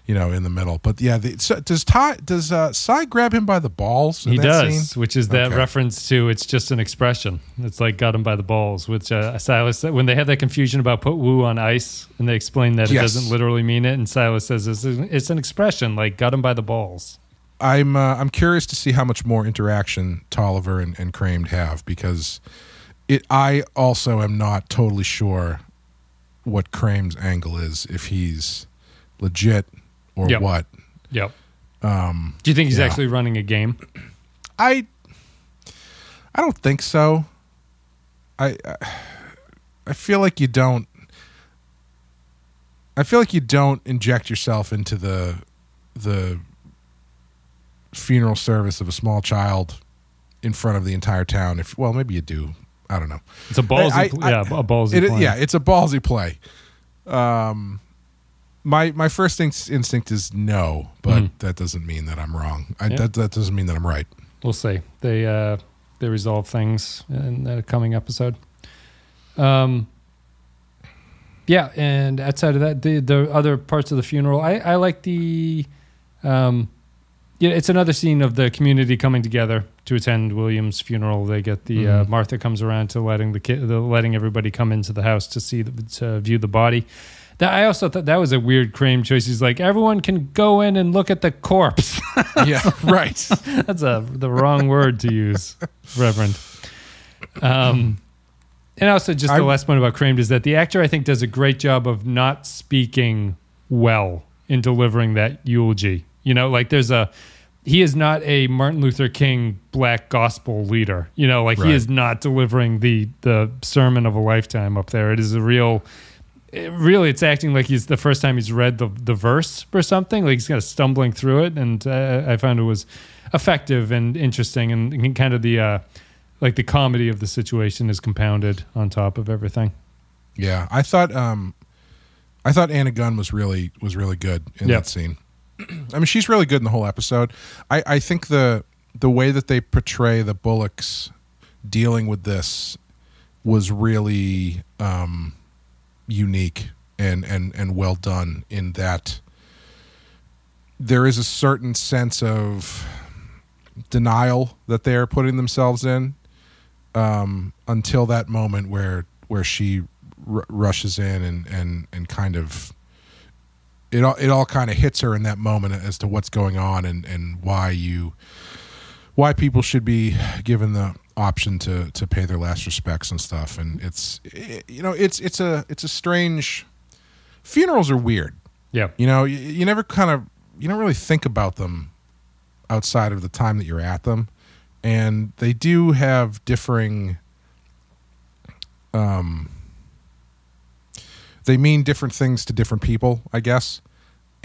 you know, in the middle. But yeah, the, so does Ty does uh, Cy grab him by the balls? in He that does, scene? which is that Okay. reference to it's just an expression. It's like got him by the balls, which uh, Silas when they had that confusion about put Wu on ice, and they explain that it doesn't literally mean it, and Silas says it's, it's an expression like got him by the balls. I'm uh, I'm curious to see how much more interaction Tolliver and, and Cramed have because it I also am not totally sure what Cramed's angle is if he's legit or Yep. what. Yep. Um, Do you think he's yeah. actually running a game? I I don't think so. I I- feel like you don't I feel like you don't inject yourself into the the funeral service of a small child in front of the entire town. If well, maybe you do. I don't know. It's a ballsy, I- I- yeah, a ballsy. it- yeah, it's a ballsy play. Um, my my first inst- instinct is no, but Mhm. that doesn't mean that I'm wrong. I, Yeah. that that doesn't mean that I'm right. we'll see. They uh, they resolve things in the coming episode. Um, yeah, and outside of that, the the other parts of the funeral, I I like the, um, yeah, it's another scene of the community coming together to attend William's funeral. They get the uh, Mhm. Martha comes around to letting the kid, the, letting everybody come into the house to see the, to view the body. That I also thought that was a weird Cramed choice. He's like, everyone can go in and look at the corpse. [laughs] yeah, right. That's a the wrong word to use, Reverend. Um, and also just the I- last point about Cramed is that the actor I think does a great job of not speaking well in delivering that eulogy. You know, like there's a he is not a Martin Luther King black gospel leader. You know, like Right. he is not delivering the the sermon of a lifetime up there. It is a real it- really it's acting like he's the first time he's read the the verse or something like he's kind of stumbling through it and uh, i found it was effective and interesting and, and kind of the uh like the comedy of the situation is compounded on top of everything Yeah, I thought um, I thought Anna Gunn was really was really good in Yeah. that scene. [clears throat] I mean, she's really good in the whole episode. I I think the the way that they portray the Bullocks dealing with this was really um, unique and and and well done in that there is a certain sense of denial that they are putting themselves in um, until that moment where where she r- rushes in and and and kind of it all it all kind of hits her in that moment as to what's going on and and why you why people should be given the option to to pay their last respects and stuff. And it's it, you know it's it's a it's a strange funerals are weird. Yeah. You know you, you never kind of you don't really think about them outside of the time that you're at them. And they do have differing um they mean different things to different people i guess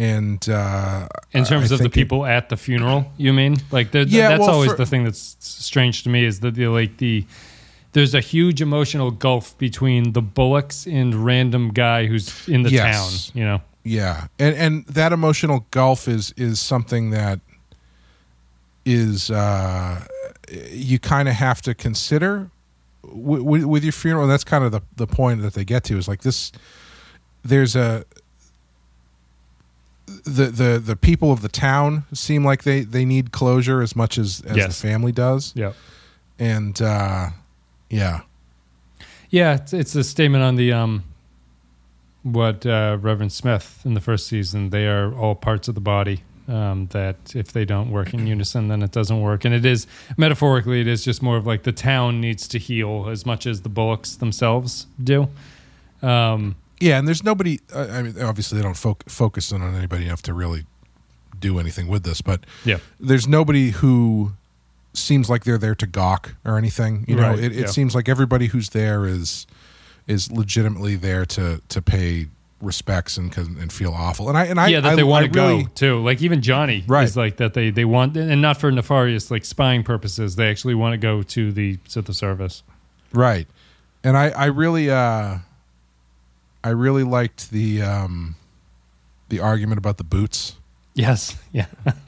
and uh in terms I of the think it- people at the funeral you mean like the, Yeah, that's well, always for- the thing that's strange to me is that the like the there's a huge emotional gulf between the bullocks and random guy who's in the Yes. town you know Yeah, and and that emotional gulf is is something that is uh, you kind of have to consider w- w- with your funeral. And that's kind of the the point that they get to is like this. There's a the the the people of the town seem like they they need closure as much as as Yes. the family does. yeah and uh, yeah, Yeah, it's, it's a statement on the um, what uh, Reverend Smith in the first season. They are all parts of the body. Um, that if they don't work in unison, then it doesn't work. And it is metaphorically, it is just more of like the town needs to heal as much as the bullocks themselves do. Um, Yeah, and there's nobody. Uh, I mean, obviously they don't fo- focus in on anybody enough to really do anything with this, but Yeah. there's nobody who seems like they're there to gawk or anything. You know, Right, it, it yeah. seems like everybody who's there is is legitimately there to to pay respects and and feel awful. And I and I yeah, that I, they want I to really- go too. Like even Johnny Right. is like that. They they want and not for nefarious like spying purposes. They actually want to go to the to the service. Right. And I, I really uh I really liked the um the argument about the boots. Yes. Yeah. [laughs]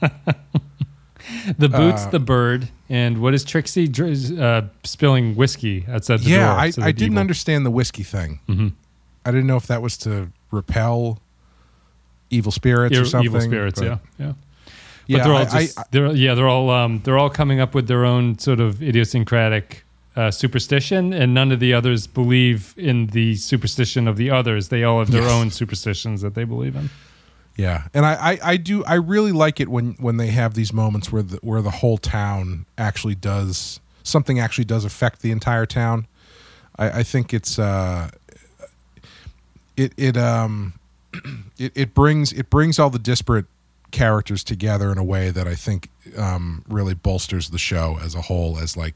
the boots, Uh, the bird, and what is Trixie uh, spilling whiskey outside the yeah, door? I, I didn't evil- understand the whiskey thing. Mhm. I didn't know if that was to repel evil spirits or something. Evil spirits, but- yeah, yeah. Yeah, but they're all I- I- just they're yeah they're all um, they're all coming up with their own sort of idiosyncratic uh, superstition, and none of the others believe in the superstition of the others. They all have their Yes. own superstitions that they believe in. Yeah, and I, I, I do I really like it when when they have these moments where the where the whole town actually does something actually does affect the entire town. I, I think it's uh, it it um [clears throat] it, it brings it brings all the disparate characters together in a way that I think um, really bolsters the show as a whole. As like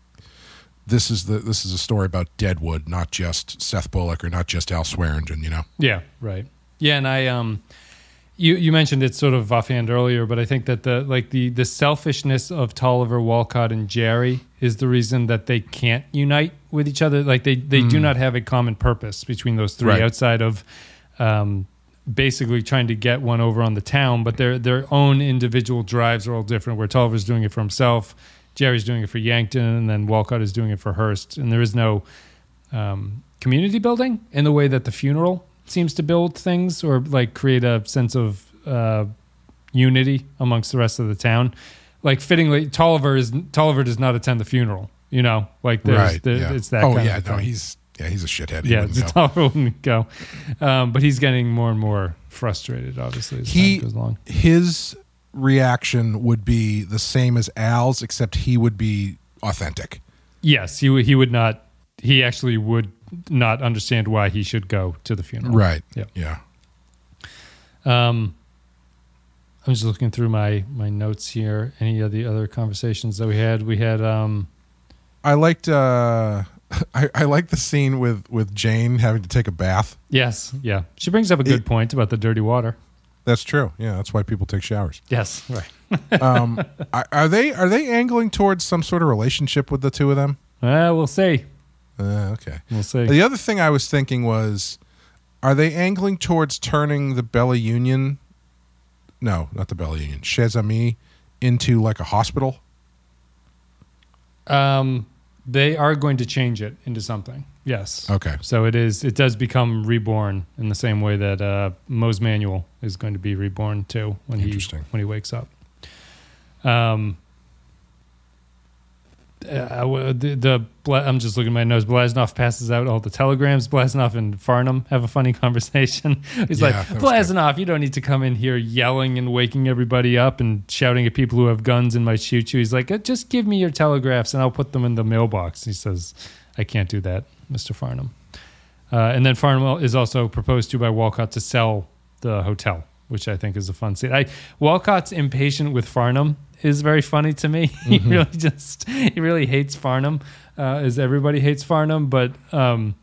this is the this is a story about Deadwood, not just Seth Bullock or not just Al Swearengen. You know. Yeah, right. Yeah, and I um you you mentioned it sort of offhand earlier, but I think that the like the the selfishness of Tolliver, Wolcott, and Jarry is the reason that they can't unite with each other. Like they they do Mm. not have a common purpose between those three Right. outside of um basically trying to get one over on the town, but their their own individual drives are all different. Where Tolliver's doing it for himself, Jarry's doing it for Yankton, and then Wolcott is doing it for Hearst. And there is no um, community building in the way that the funeral seems to build things or like create a sense of uh, unity amongst the rest of the town. Like fittingly, Tolliver is Tolliver does not attend the funeral. You know, like there's, Right, there, yeah. it's that. Oh, yeah, no, thing. he's- yeah, he's a shithead. He Yeah, wouldn't so go. Tolliver [laughs] wouldn't go, um, but he's getting more and more frustrated. Obviously, as he time goes along. his reaction would be the same as Al's, except he would be authentic. Yes, he would. He would not. He actually would not understand why he should go to the funeral. Right. Yeah. Yeah. Um, I'm just looking through my my notes here. Any of the other conversations that we had? We had. Um, I liked uh [laughs] I, I like the scene with with Jane having to take a bath. yes, yeah. She brings up a good point about the dirty water. That's true. Yeah, that's why people take showers. Yes, right. [laughs] um, are, are they are they angling towards some sort of relationship with the two of them? Uh, we'll see. Uh, okay, We'll see. The other thing I was thinking was, are they angling towards turning the Bella Union? No, not the Bella Union. Chez Ami into like a hospital. Um, they are going to change it into something. Yes. Okay. So it is. It does become reborn in the same way that uh, Mose Manuel is going to be reborn too when he when he wakes up. Um. Uh, the, the I'm just looking at my nose. Blazanov passes out all the telegrams. Blazanov and Farnham have a funny [laughs] conversation. He's Yeah, like, Blazanov, you don't need to come in here yelling and waking everybody up and shouting at people who have guns and might shoot you. He's like, "Uh, just give me your telegraphs and I'll put them in the mailbox. He says, I can't do that, Mr. Farnham. Uh, and then Farnham is also proposed to by Wolcott to sell the hotel, which I think is a fun scene. I, Wolcott's impatient with Farnham is very funny to me. [laughs] he Mhm. really just he really hates Farnham, uh, as everybody hates Farnham. But um,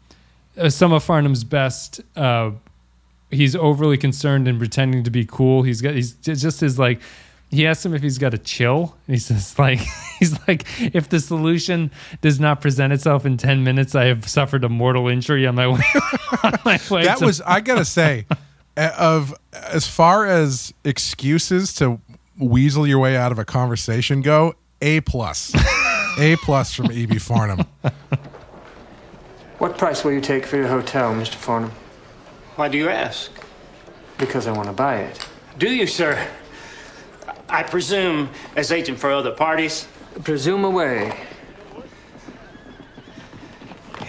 uh, some of Farnham's best, uh, he's overly concerned and pretending to be cool. He's got he's just his like. He asks him if he's got a chill. And he says like [laughs] he's like if the solution does not present itself in ten minutes, I have suffered a mortal injury on my [laughs] way. on my way that to- was I gotta [laughs] say, uh, of as far as excuses to weasel your way out of a conversation go, a plus, a plus from E.B. Farnham. What price will you take for your hotel, Mr. Farnham? Why do you ask? Because I want to buy it. Do you, sir? I presume, as agent for other parties. Presume away.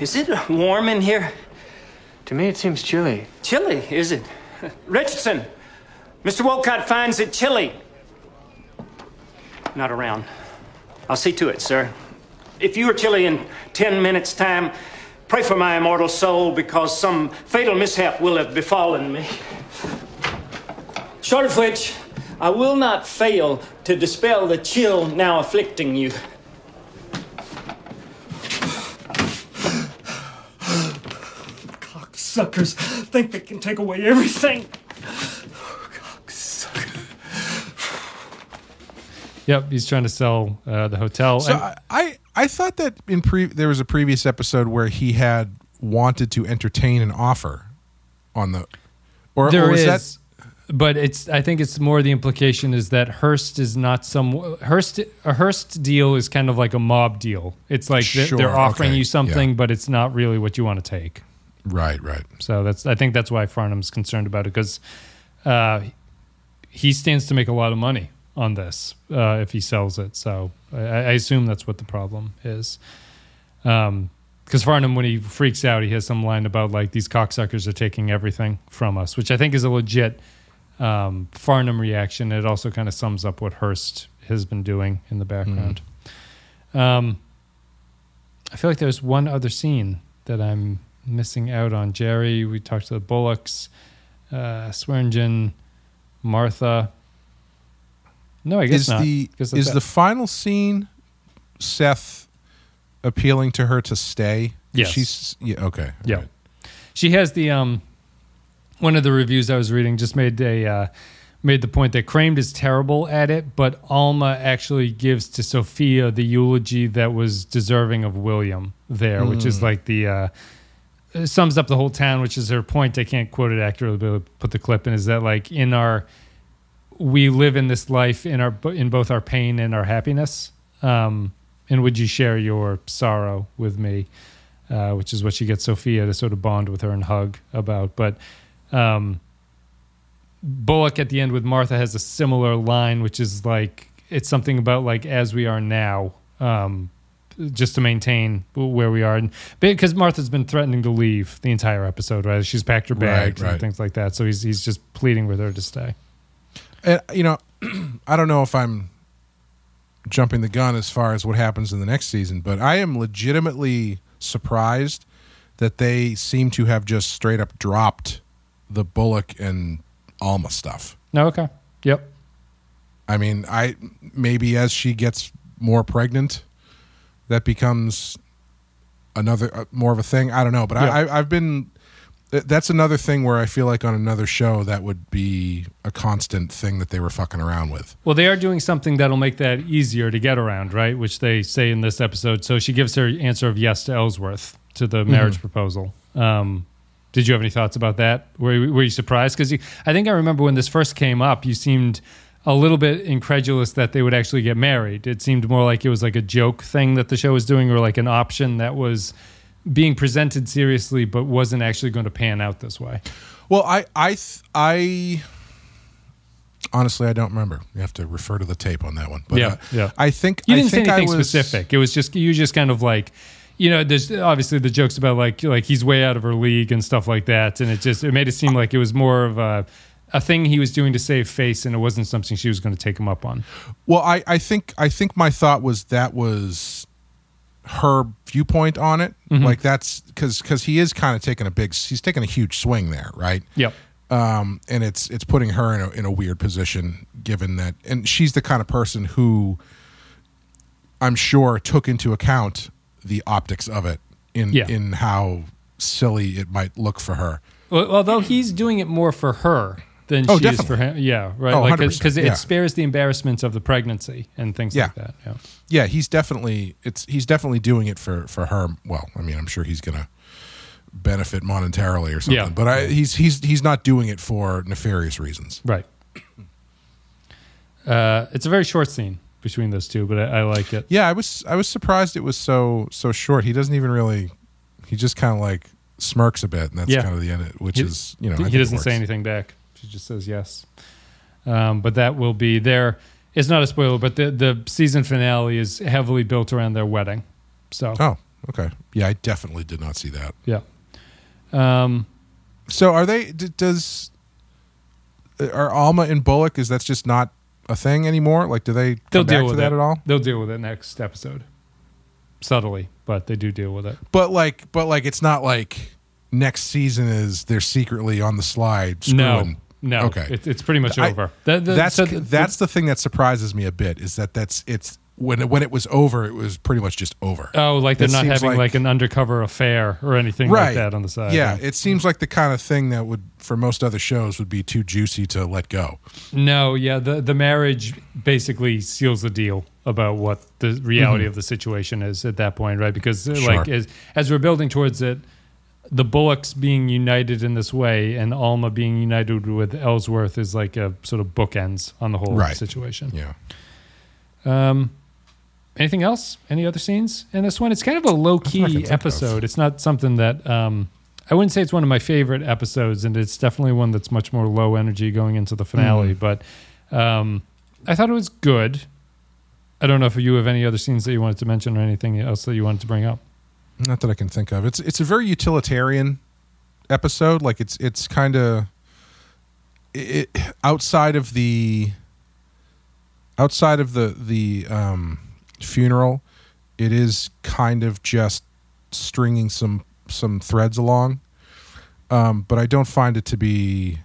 Is it warm in here? To me, it seems chilly. Chilly, is it? Richardson, Mr. Wolcott finds it chilly. Not around. I'll see to it, sir. If you are chilly in ten minutes' time, pray for my immortal soul because some fatal mishap will have befallen me. Short of which, I will not fail to dispel the chill now afflicting you. Cocksuckers think they can take away everything. Cocksucker. Yep, he's trying to sell uh, the hotel. So And- I, I I thought that in pre there was a previous episode where he had wanted to entertain an offer on the or, There or was is, that but it's. I think it's more the implication is that Hearst is not some Hearst. A Hearst deal is kind of like a mob deal. It's like they're, Sure, they're offering okay, you something, yeah. but it's not really what you want to take. right right So that's. I think that's why Farnham's concerned about it because uh, he stands to make a lot of money on this uh, if he sells it. So I, I assume that's what the problem is. Um, because Farnham, when he freaks out, he has some line about like these cocksuckers are taking everything from us, which I think is a legit um, Farnham reaction. It also kind of sums up what Hearst has been doing in the background. Um, I feel like there's one other scene that I'm missing out on? Jarry, we talked to the Bullocks, uh, Swearengen, Martha. No, I guess is not. the is it. the final scene Seth appealing to her to stay? Yes. She's yeah, okay. Yeah. She has the um one of the reviews I was reading just made a uh made the point that Cramed is terrible at it, but Alma actually gives to Sofia the eulogy that was deserving of William there, which is Mm. like the uh sums up the whole town, which is her point. I can't quote it accurately, but I'll put the clip in. Is that like in our we live in this life in our in both our pain and our happiness. Um, and would you share your sorrow with me? Uh, which is what she gets Sofia to sort of bond with her and hug about. But um, Bullock at the end with Martha has a similar line, which is like it's something about like as we are now, um, just to maintain where we are, and because Martha's been threatening to leave the entire episode, right? She's packed her Right, bags right. and things like that, so he's he's just pleading with her to stay. And, you know, [clears throat] I don't know if I'm jumping the gun as far as what happens in the next season, but I am legitimately surprised that they seem to have just straight up dropped the Bullock and Alma stuff. No, okay, yep. I mean, I maybe as she gets more pregnant, that becomes another uh, more of a thing. I don't know, but Yeah. I, I, I've been. That's another thing where I feel like on another show that would be a constant thing that they were fucking around with. Well, they are doing something that'll make that easier to get around, right? Which they say in this episode. So she gives her answer of yes to Ellsworth to the marriage Mhm. proposal. Um, did you have any thoughts about that? Were, you- were you surprised? Because I think I remember when this first came up, you seemed a little bit incredulous that they would actually get married. It seemed more like it was like a joke thing that the show was doing, or like an option that was being presented seriously, but wasn't actually going to pan out this way. Well, I I th- I honestly I don't remember. You have to refer to the tape on that one. But yeah, uh, yeah. I think you I didn't say think I anything was- specific. It was just you just kind of like, you know, there's obviously the jokes about like like he's way out of her league and stuff like that, and it just it made it seem like it was more of a a thing he was doing to save face, and it wasn't something she was going to take him up on. Well, I, I think I think my thought was that was her viewpoint on it. Mhm. Like that's because because he is kind of taking a big he's taking a huge swing there, right? Yep. Um, and it's it's putting her in a in a weird position, given that, and she's the kind of person who I'm sure took into account the optics of it in Yeah. in how silly it might look for her. Well, although he's doing it more for her than Oh, she is for definitely. him. Yeah, right. Oh, like 100%, because yeah. it spares the embarrassments of the pregnancy and things Yeah. like that. Yeah. yeah he's definitely it's he's definitely doing it for for her well i mean i'm sure he's gonna benefit monetarily or something Yeah. but i he's he's he's not doing it for nefarious reasons Right. Uh, it's a very short scene between those two, but I, I like it. yeah i was i was surprised it was so so short he doesn't even really he just kind of like smirks a bit and that's Yeah. kind of the end of it which He- is you know he doesn't say anything back. She just says yes. Um, but that will be there. It's not a spoiler, but the the season finale is heavily built around their wedding. So oh okay yeah i definitely did not see that yeah. Um, so are they d- does are alma and bullock is that's just not a thing anymore like do they they'll back deal to with that it at all They'll deal with it next episode, subtly, but they do deal with it. But like, but like, it's not like next season is they're secretly on the slide. No, Screwing. no, okay, it- it's pretty much I- over. That's so the- that's the thing that surprises me a bit is that that's it's when it, when it was over, it was pretty much just over. Oh, like they're It not having like, an undercover affair or anything like that on the side. Yeah, it seems like the kind of thing that would for most other shows would be too juicy to let go. No, yeah, the the marriage basically seals the deal about what the reality Mhm. of the situation is at that point, right? Because uh, Sure. like as as we're building towards it, the Bullocks being united in this way and Alma being united with Ellsworth is like a sort of bookends on the whole Right. situation. Yeah. Um, anything else? Any other scenes in this one? It's kind of a low That's what I can key episode. It's not something that um, I wouldn't say it's one of my favorite episodes, and it's definitely one that's much more low energy going into the finale. Mhm. But um, I thought it was good. I don't know if you have any other scenes that you wanted to mention or anything else that you wanted to bring up. Not that I can think of. It's it's a very utilitarian episode. Like it's it's kind of it, outside of the outside of the the um, funeral. It is kind of just stringing some some threads along, um, but I don't find it to be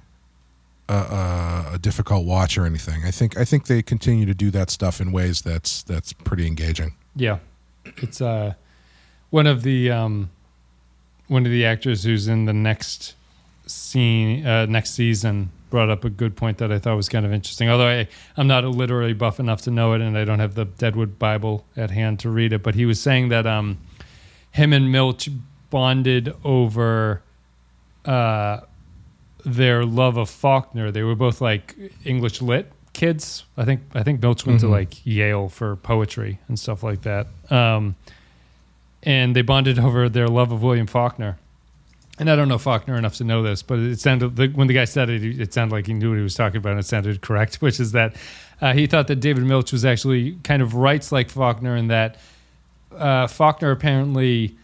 a, a, a difficult watch or anything. I think I think they continue to do that stuff in ways that's that's pretty engaging. Yeah, it's uh, one of the um, one of the actors who's in the next scene, uh, next season, brought up a good point that I thought was kind of interesting. Although I, I'm not a literary buff enough to know it, and I don't have the Deadwood Bible at hand to read it, but he was saying that um, him and Milch bonded over uh, their love of Faulkner. They were both like English lit kids. I think I think Milch went to Mhm. like Yale for poetry and stuff like that. Um, and they bonded over their love of William Faulkner. And I don't know Faulkner enough to know this, but it sounded like when the guy said it, it sounded like he knew what he was talking about, and it sounded correct. [laughs] Which is that uh, he thought that David Milch was actually kind of writes like Faulkner, in that uh, Faulkner apparently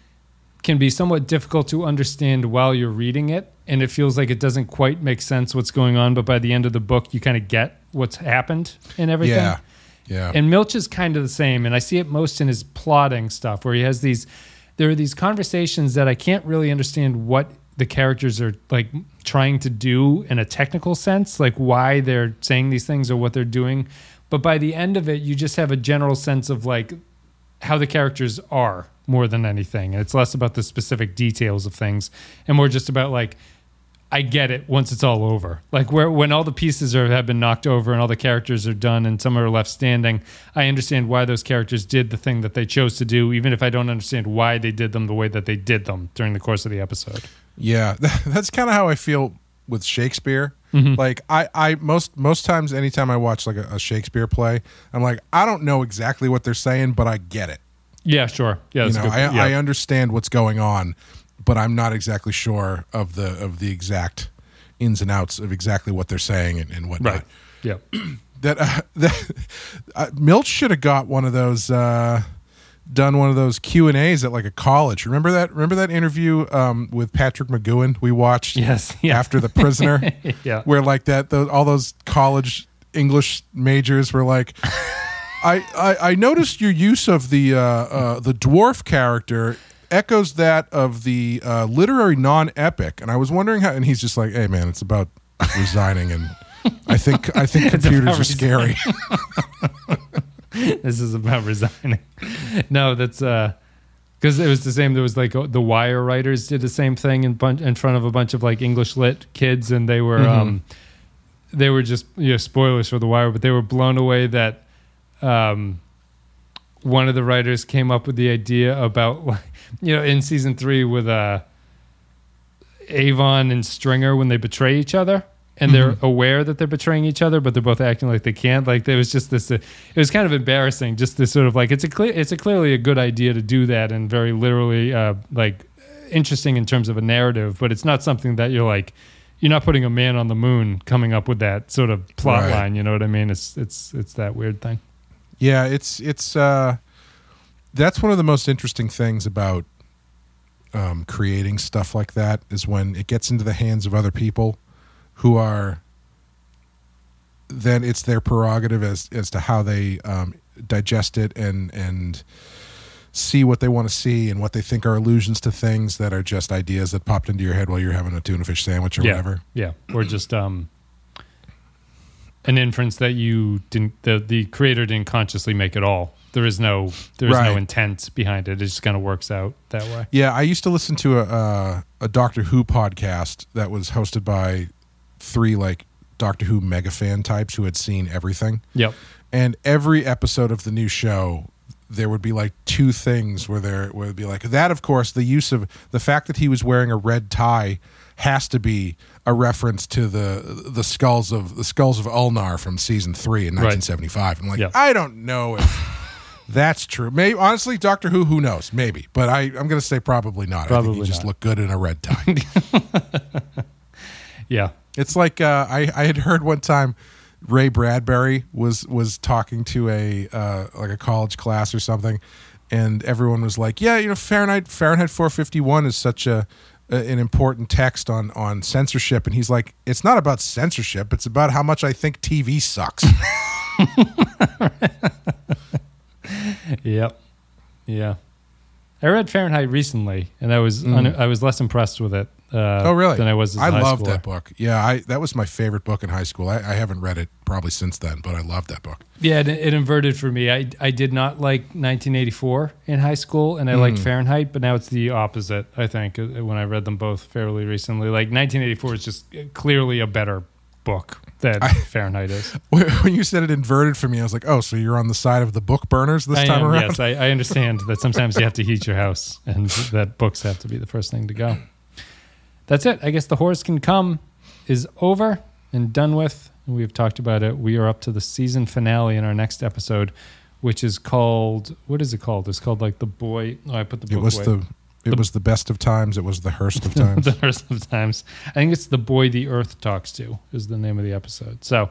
can be somewhat difficult to understand while you're reading it, and it feels like it doesn't quite make sense what's going on. But by the end of the book, you kind of get what's happened and everything. Yeah, yeah. And Milch is kind of the same, and I see it most in his plotting stuff, where he has these. There are these conversations that I can't really understand what the characters are like trying to do in a technical sense, like why they're saying these things or what they're doing. But by the end of it, you just have a general sense of like how the characters are more than anything. It's less about the specific details of things and more just about like I get it once it's all over. Like where when all the pieces are have been knocked over and all the characters are done and some are left standing, I understand why those characters did the thing that they chose to do, even if I don't understand why they did them the way that they did them during the course of the episode. Yeah, [laughs] that's kind of how I feel with Shakespeare. Mhm. Like I, I most most times, anytime I watch like a, a Shakespeare play, I'm like, I don't know exactly what they're saying, but I get it. Yeah, sure. Yeah, you know. I, yeah. I understand what's going on, but I'm not exactly sure of the of the exact ins and outs of exactly what they're saying and, and whatnot. Right. Yeah. [clears throat] that uh, [laughs] that uh, Milch should have got one of those uh, done one of those Q and A's at like a college. Remember that? Remember that interview um, with Patrick McGoohan we watched? [laughs] Yes, after the prisoner. [laughs] Yeah. where like that those, all those college English majors were like. I, I, I noticed your use of the uh, uh, the dwarf character echoes that of the uh, literary non-epic, and I was wondering how. And he's just like, "Hey, man, it's about resigning, and I think I think [laughs] computers are scary." [laughs] this is about resigning. No, that's uh because it was the same. There was like uh, the Wire writers did the same thing in bun- in front of a bunch of like English lit kids, and they were Mhm. um they were just you know spoilers for the Wire, but they were blown away that um one of the writers came up with the idea about like [laughs] you know in season three with uh Avon and Stringer when they betray each other and they're Mhm. aware that they're betraying each other, but they're both acting like they can't. Like there was just this, uh, it was kind of embarrassing. Just this sort of like it's a clear, it's a clearly a good idea to do that and very literally uh, like interesting in terms of a narrative, but it's not something that you're like you're not putting a man on the moon coming up with that sort of plot Right. line. You know what I mean? It's it's it's that weird thing. Yeah, it's it's uh that's one of the most interesting things about um creating stuff like that is when it gets into the hands of other people who are then it's their prerogative as as to how they um digest it and and see what they want to see and what they think are allusions to things that are just ideas that popped into your head while you're having a tuna fish sandwich or yeah, whatever. Yeah, or just um an inference that you didn't the the creator didn't consciously make at all. There is no there is no intent behind it. It just kind of works out that way. Yeah, I used to listen to a uh, a Doctor Who podcast that was hosted by three like Doctor Who mega fan types who had seen everything. Yep. And every episode of the new show, there would be like two things where there would be like that. Of course, the use of the fact that he was wearing a red tie has to be a reference to the the skulls of the skulls of Ulnar from season three in Right. 1975. I'm like, Yeah. I don't know if that's true. Maybe honestly, Doctor Who, who knows? Maybe, but I I'm going to say probably not. I think Probably he just looked good in a red tie. [laughs] Yeah. It's like uh, I I had heard one time Ray Bradbury was was talking to a uh, like a college class or something, and everyone was like, "Yeah, you know, Fahrenheit Fahrenheit 451 is such a, a an important text on on censorship," and he's like, "It's not about censorship. It's about how much I think TV sucks." [laughs] Yep. Yeah. I read Fahrenheit recently, and I was un- I was less impressed with it. Uh, Mm. oh, really? Than I was. I schooler. that book. Yeah, I that was my favorite book in high school. I, I haven't read it probably since then, but I loved that book. Yeah, it, it inverted for me. I I did not like 1984 in high school, and I liked Mm. Fahrenheit, but now it's the opposite. I think uh, when I read them both fairly recently, like 1984 is just clearly a better book than Fahrenheit is. [laughs] When you said it inverted for me, I was like, oh, so you're on the side of the book burners this I time am, around? Yes, I, I understand that sometimes you have to heat your house, and that books have to be the first thing to go. That's it. I guess The Whores Can Come is over and done with. We've talked about it. We are up to the season finale in our next episode, which is called what is it called? It's called like the boy. Oh, I put the It book was away. the it was the best of times. It was the Hearst of [laughs] times. the Hearst of times. I think it's the boy the Earth talks to is the name of the episode. So.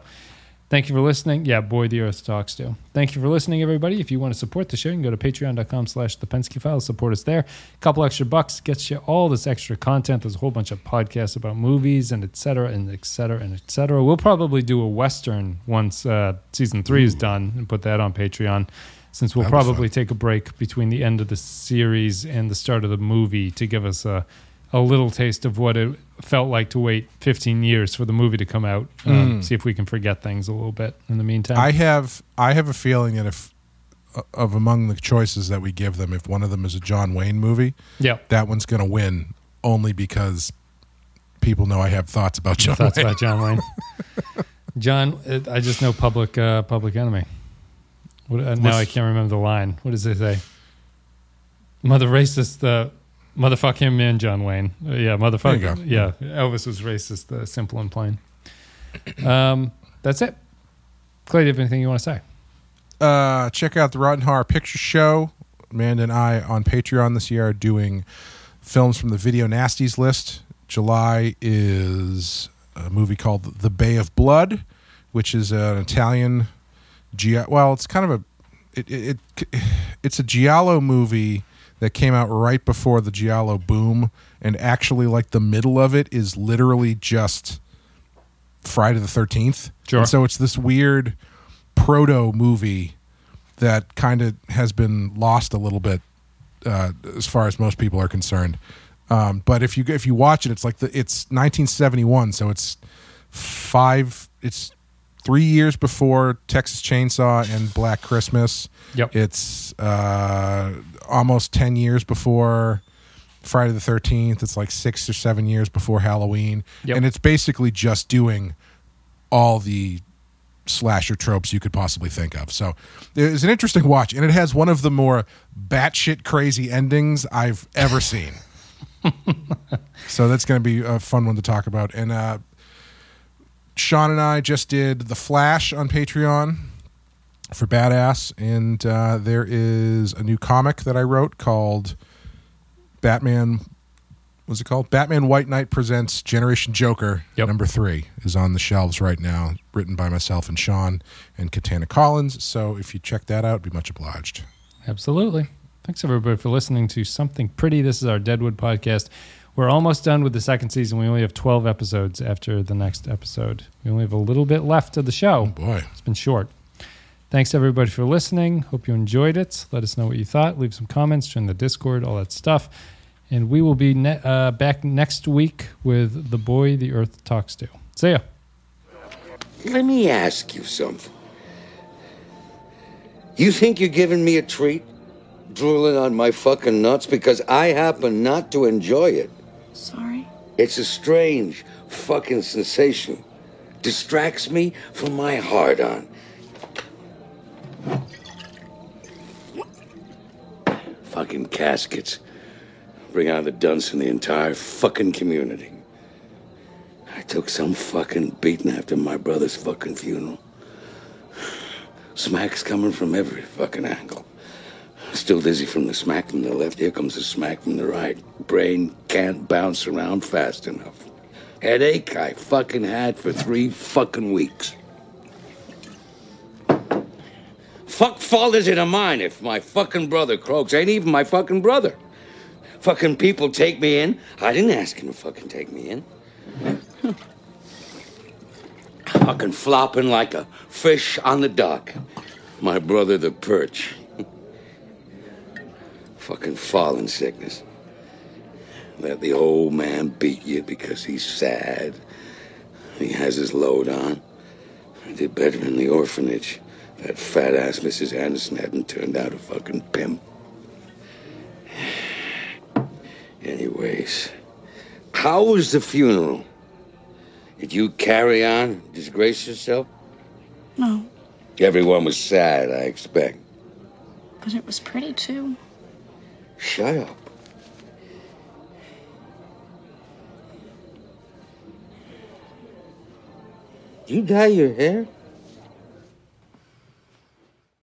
Thank you for listening. Yeah, boy, the earth talks to. Thank you for listening, everybody. If you want to support the show, you can go to patreon.com slash the Penske Files. Support us there. A couple extra bucks gets you all this extra content. There's a whole bunch of podcasts about movies and et cetera and et cetera and et cetera. We'll probably do a Western once uh, season three is done and put that on Patreon since we'll probably take a break between the end of the series and the start of the movie to give us a, a little taste of what it felt like to wait 15 years for the movie to come out. Mm. See if we can forget things a little bit in the meantime. I have I have a feeling that if uh, of among the choices that we give them, if one of them is a John Wayne movie, Yep. that one's going to win only because people know I have thoughts about John thoughts Wayne. about John Wayne. [laughs] John, uh, I just know Public uh, Public Enemy. What, uh, now I can't remember the line. What does it say? Mother racist, uh, motherfuck him, man, John Wayne. Uh, yeah, motherfucker. There you go. Yeah, Elvis was racist, uh, simple and plain. Um, that's it. Clay, do you have anything you want to say? uh, check out the Rotten Horror Picture Show. Amanda and I on Patreon this year are doing films from the Video Nasties list. July is a movie called The Bay of Blood, which is an Italian. Well, it's kind of a it, it, it it's a giallo movie that came out right before the giallo boom, and actually, like the middle of it is literally just Friday the Thirteenth. Sure. And so it's this weird proto movie that kind of has been lost a little bit uh, as far as most people are concerned. Um, but if you if you watch it, it's like the it's 1971, so it's five. It's three years before Texas Chainsaw and Black Christmas. Yep. It's uh, almost ten years before Friday the Thirteenth. It's like six or seven years before Halloween, Yep. and it's basically just doing all the slasher tropes you could possibly think of. So it's an interesting watch, and it has one of the more batshit crazy endings I've ever seen. [laughs] so that's going to be a fun one to talk about. And uh, Sean and I just did The Flash on Patreon for Badass, and uh, there is a new comic that I wrote called Batman. What's it called? Batman White Knight presents Generation Joker. Number three is on the shelves right now, written by myself and Sean and Katana Collins. So if you check that out, be much obliged. Absolutely. Thanks everybody for listening to Something Pretty. This is our Deadwood podcast. We're almost done with the second season. We only have 12 episodes after the next episode. We only have a little bit left of the show. Oh boy. It's been short. Thanks everybody for listening. Hope you enjoyed it. Let us know what you thought. Leave some comments, join the Discord, all that stuff. And we will be ne- uh, back next week with The Boy the Earth Talks to. See ya. Let me ask you something. You think you're giving me a treat? Drooling on my fucking nuts because I happen not to enjoy it. Sorry? It's a strange fucking sensation. Distracts me from my hard on. Fucking caskets. Bring out the dunce in the entire fucking community. I took some fucking beating after my brother's fucking funeral. [sighs] Smack's coming from every fucking angle. Still dizzy from the smack from the left. Here comes the smack from the right. Brain can't bounce around fast enough. Headache I fucking had for three fucking weeks. Fuck fault is it of mine if my fucking brother croaks? Ain't even my fucking brother. Fucking people take me in. I didn't ask him to fucking take me in. fucking flopping like a fish on the dock. My brother the perch. Fucking falling sickness. Let the old man beat you because he's sad. He has his load on. I did better in the orphanage. That fat ass Mrs. Anderson hadn't turned out a fucking pimp. [sighs] Anyways, how was the funeral? Did you carry on, disgrace yourself? No, Everyone was sad, I expect. but it was pretty too. Shut up. You dye your hair?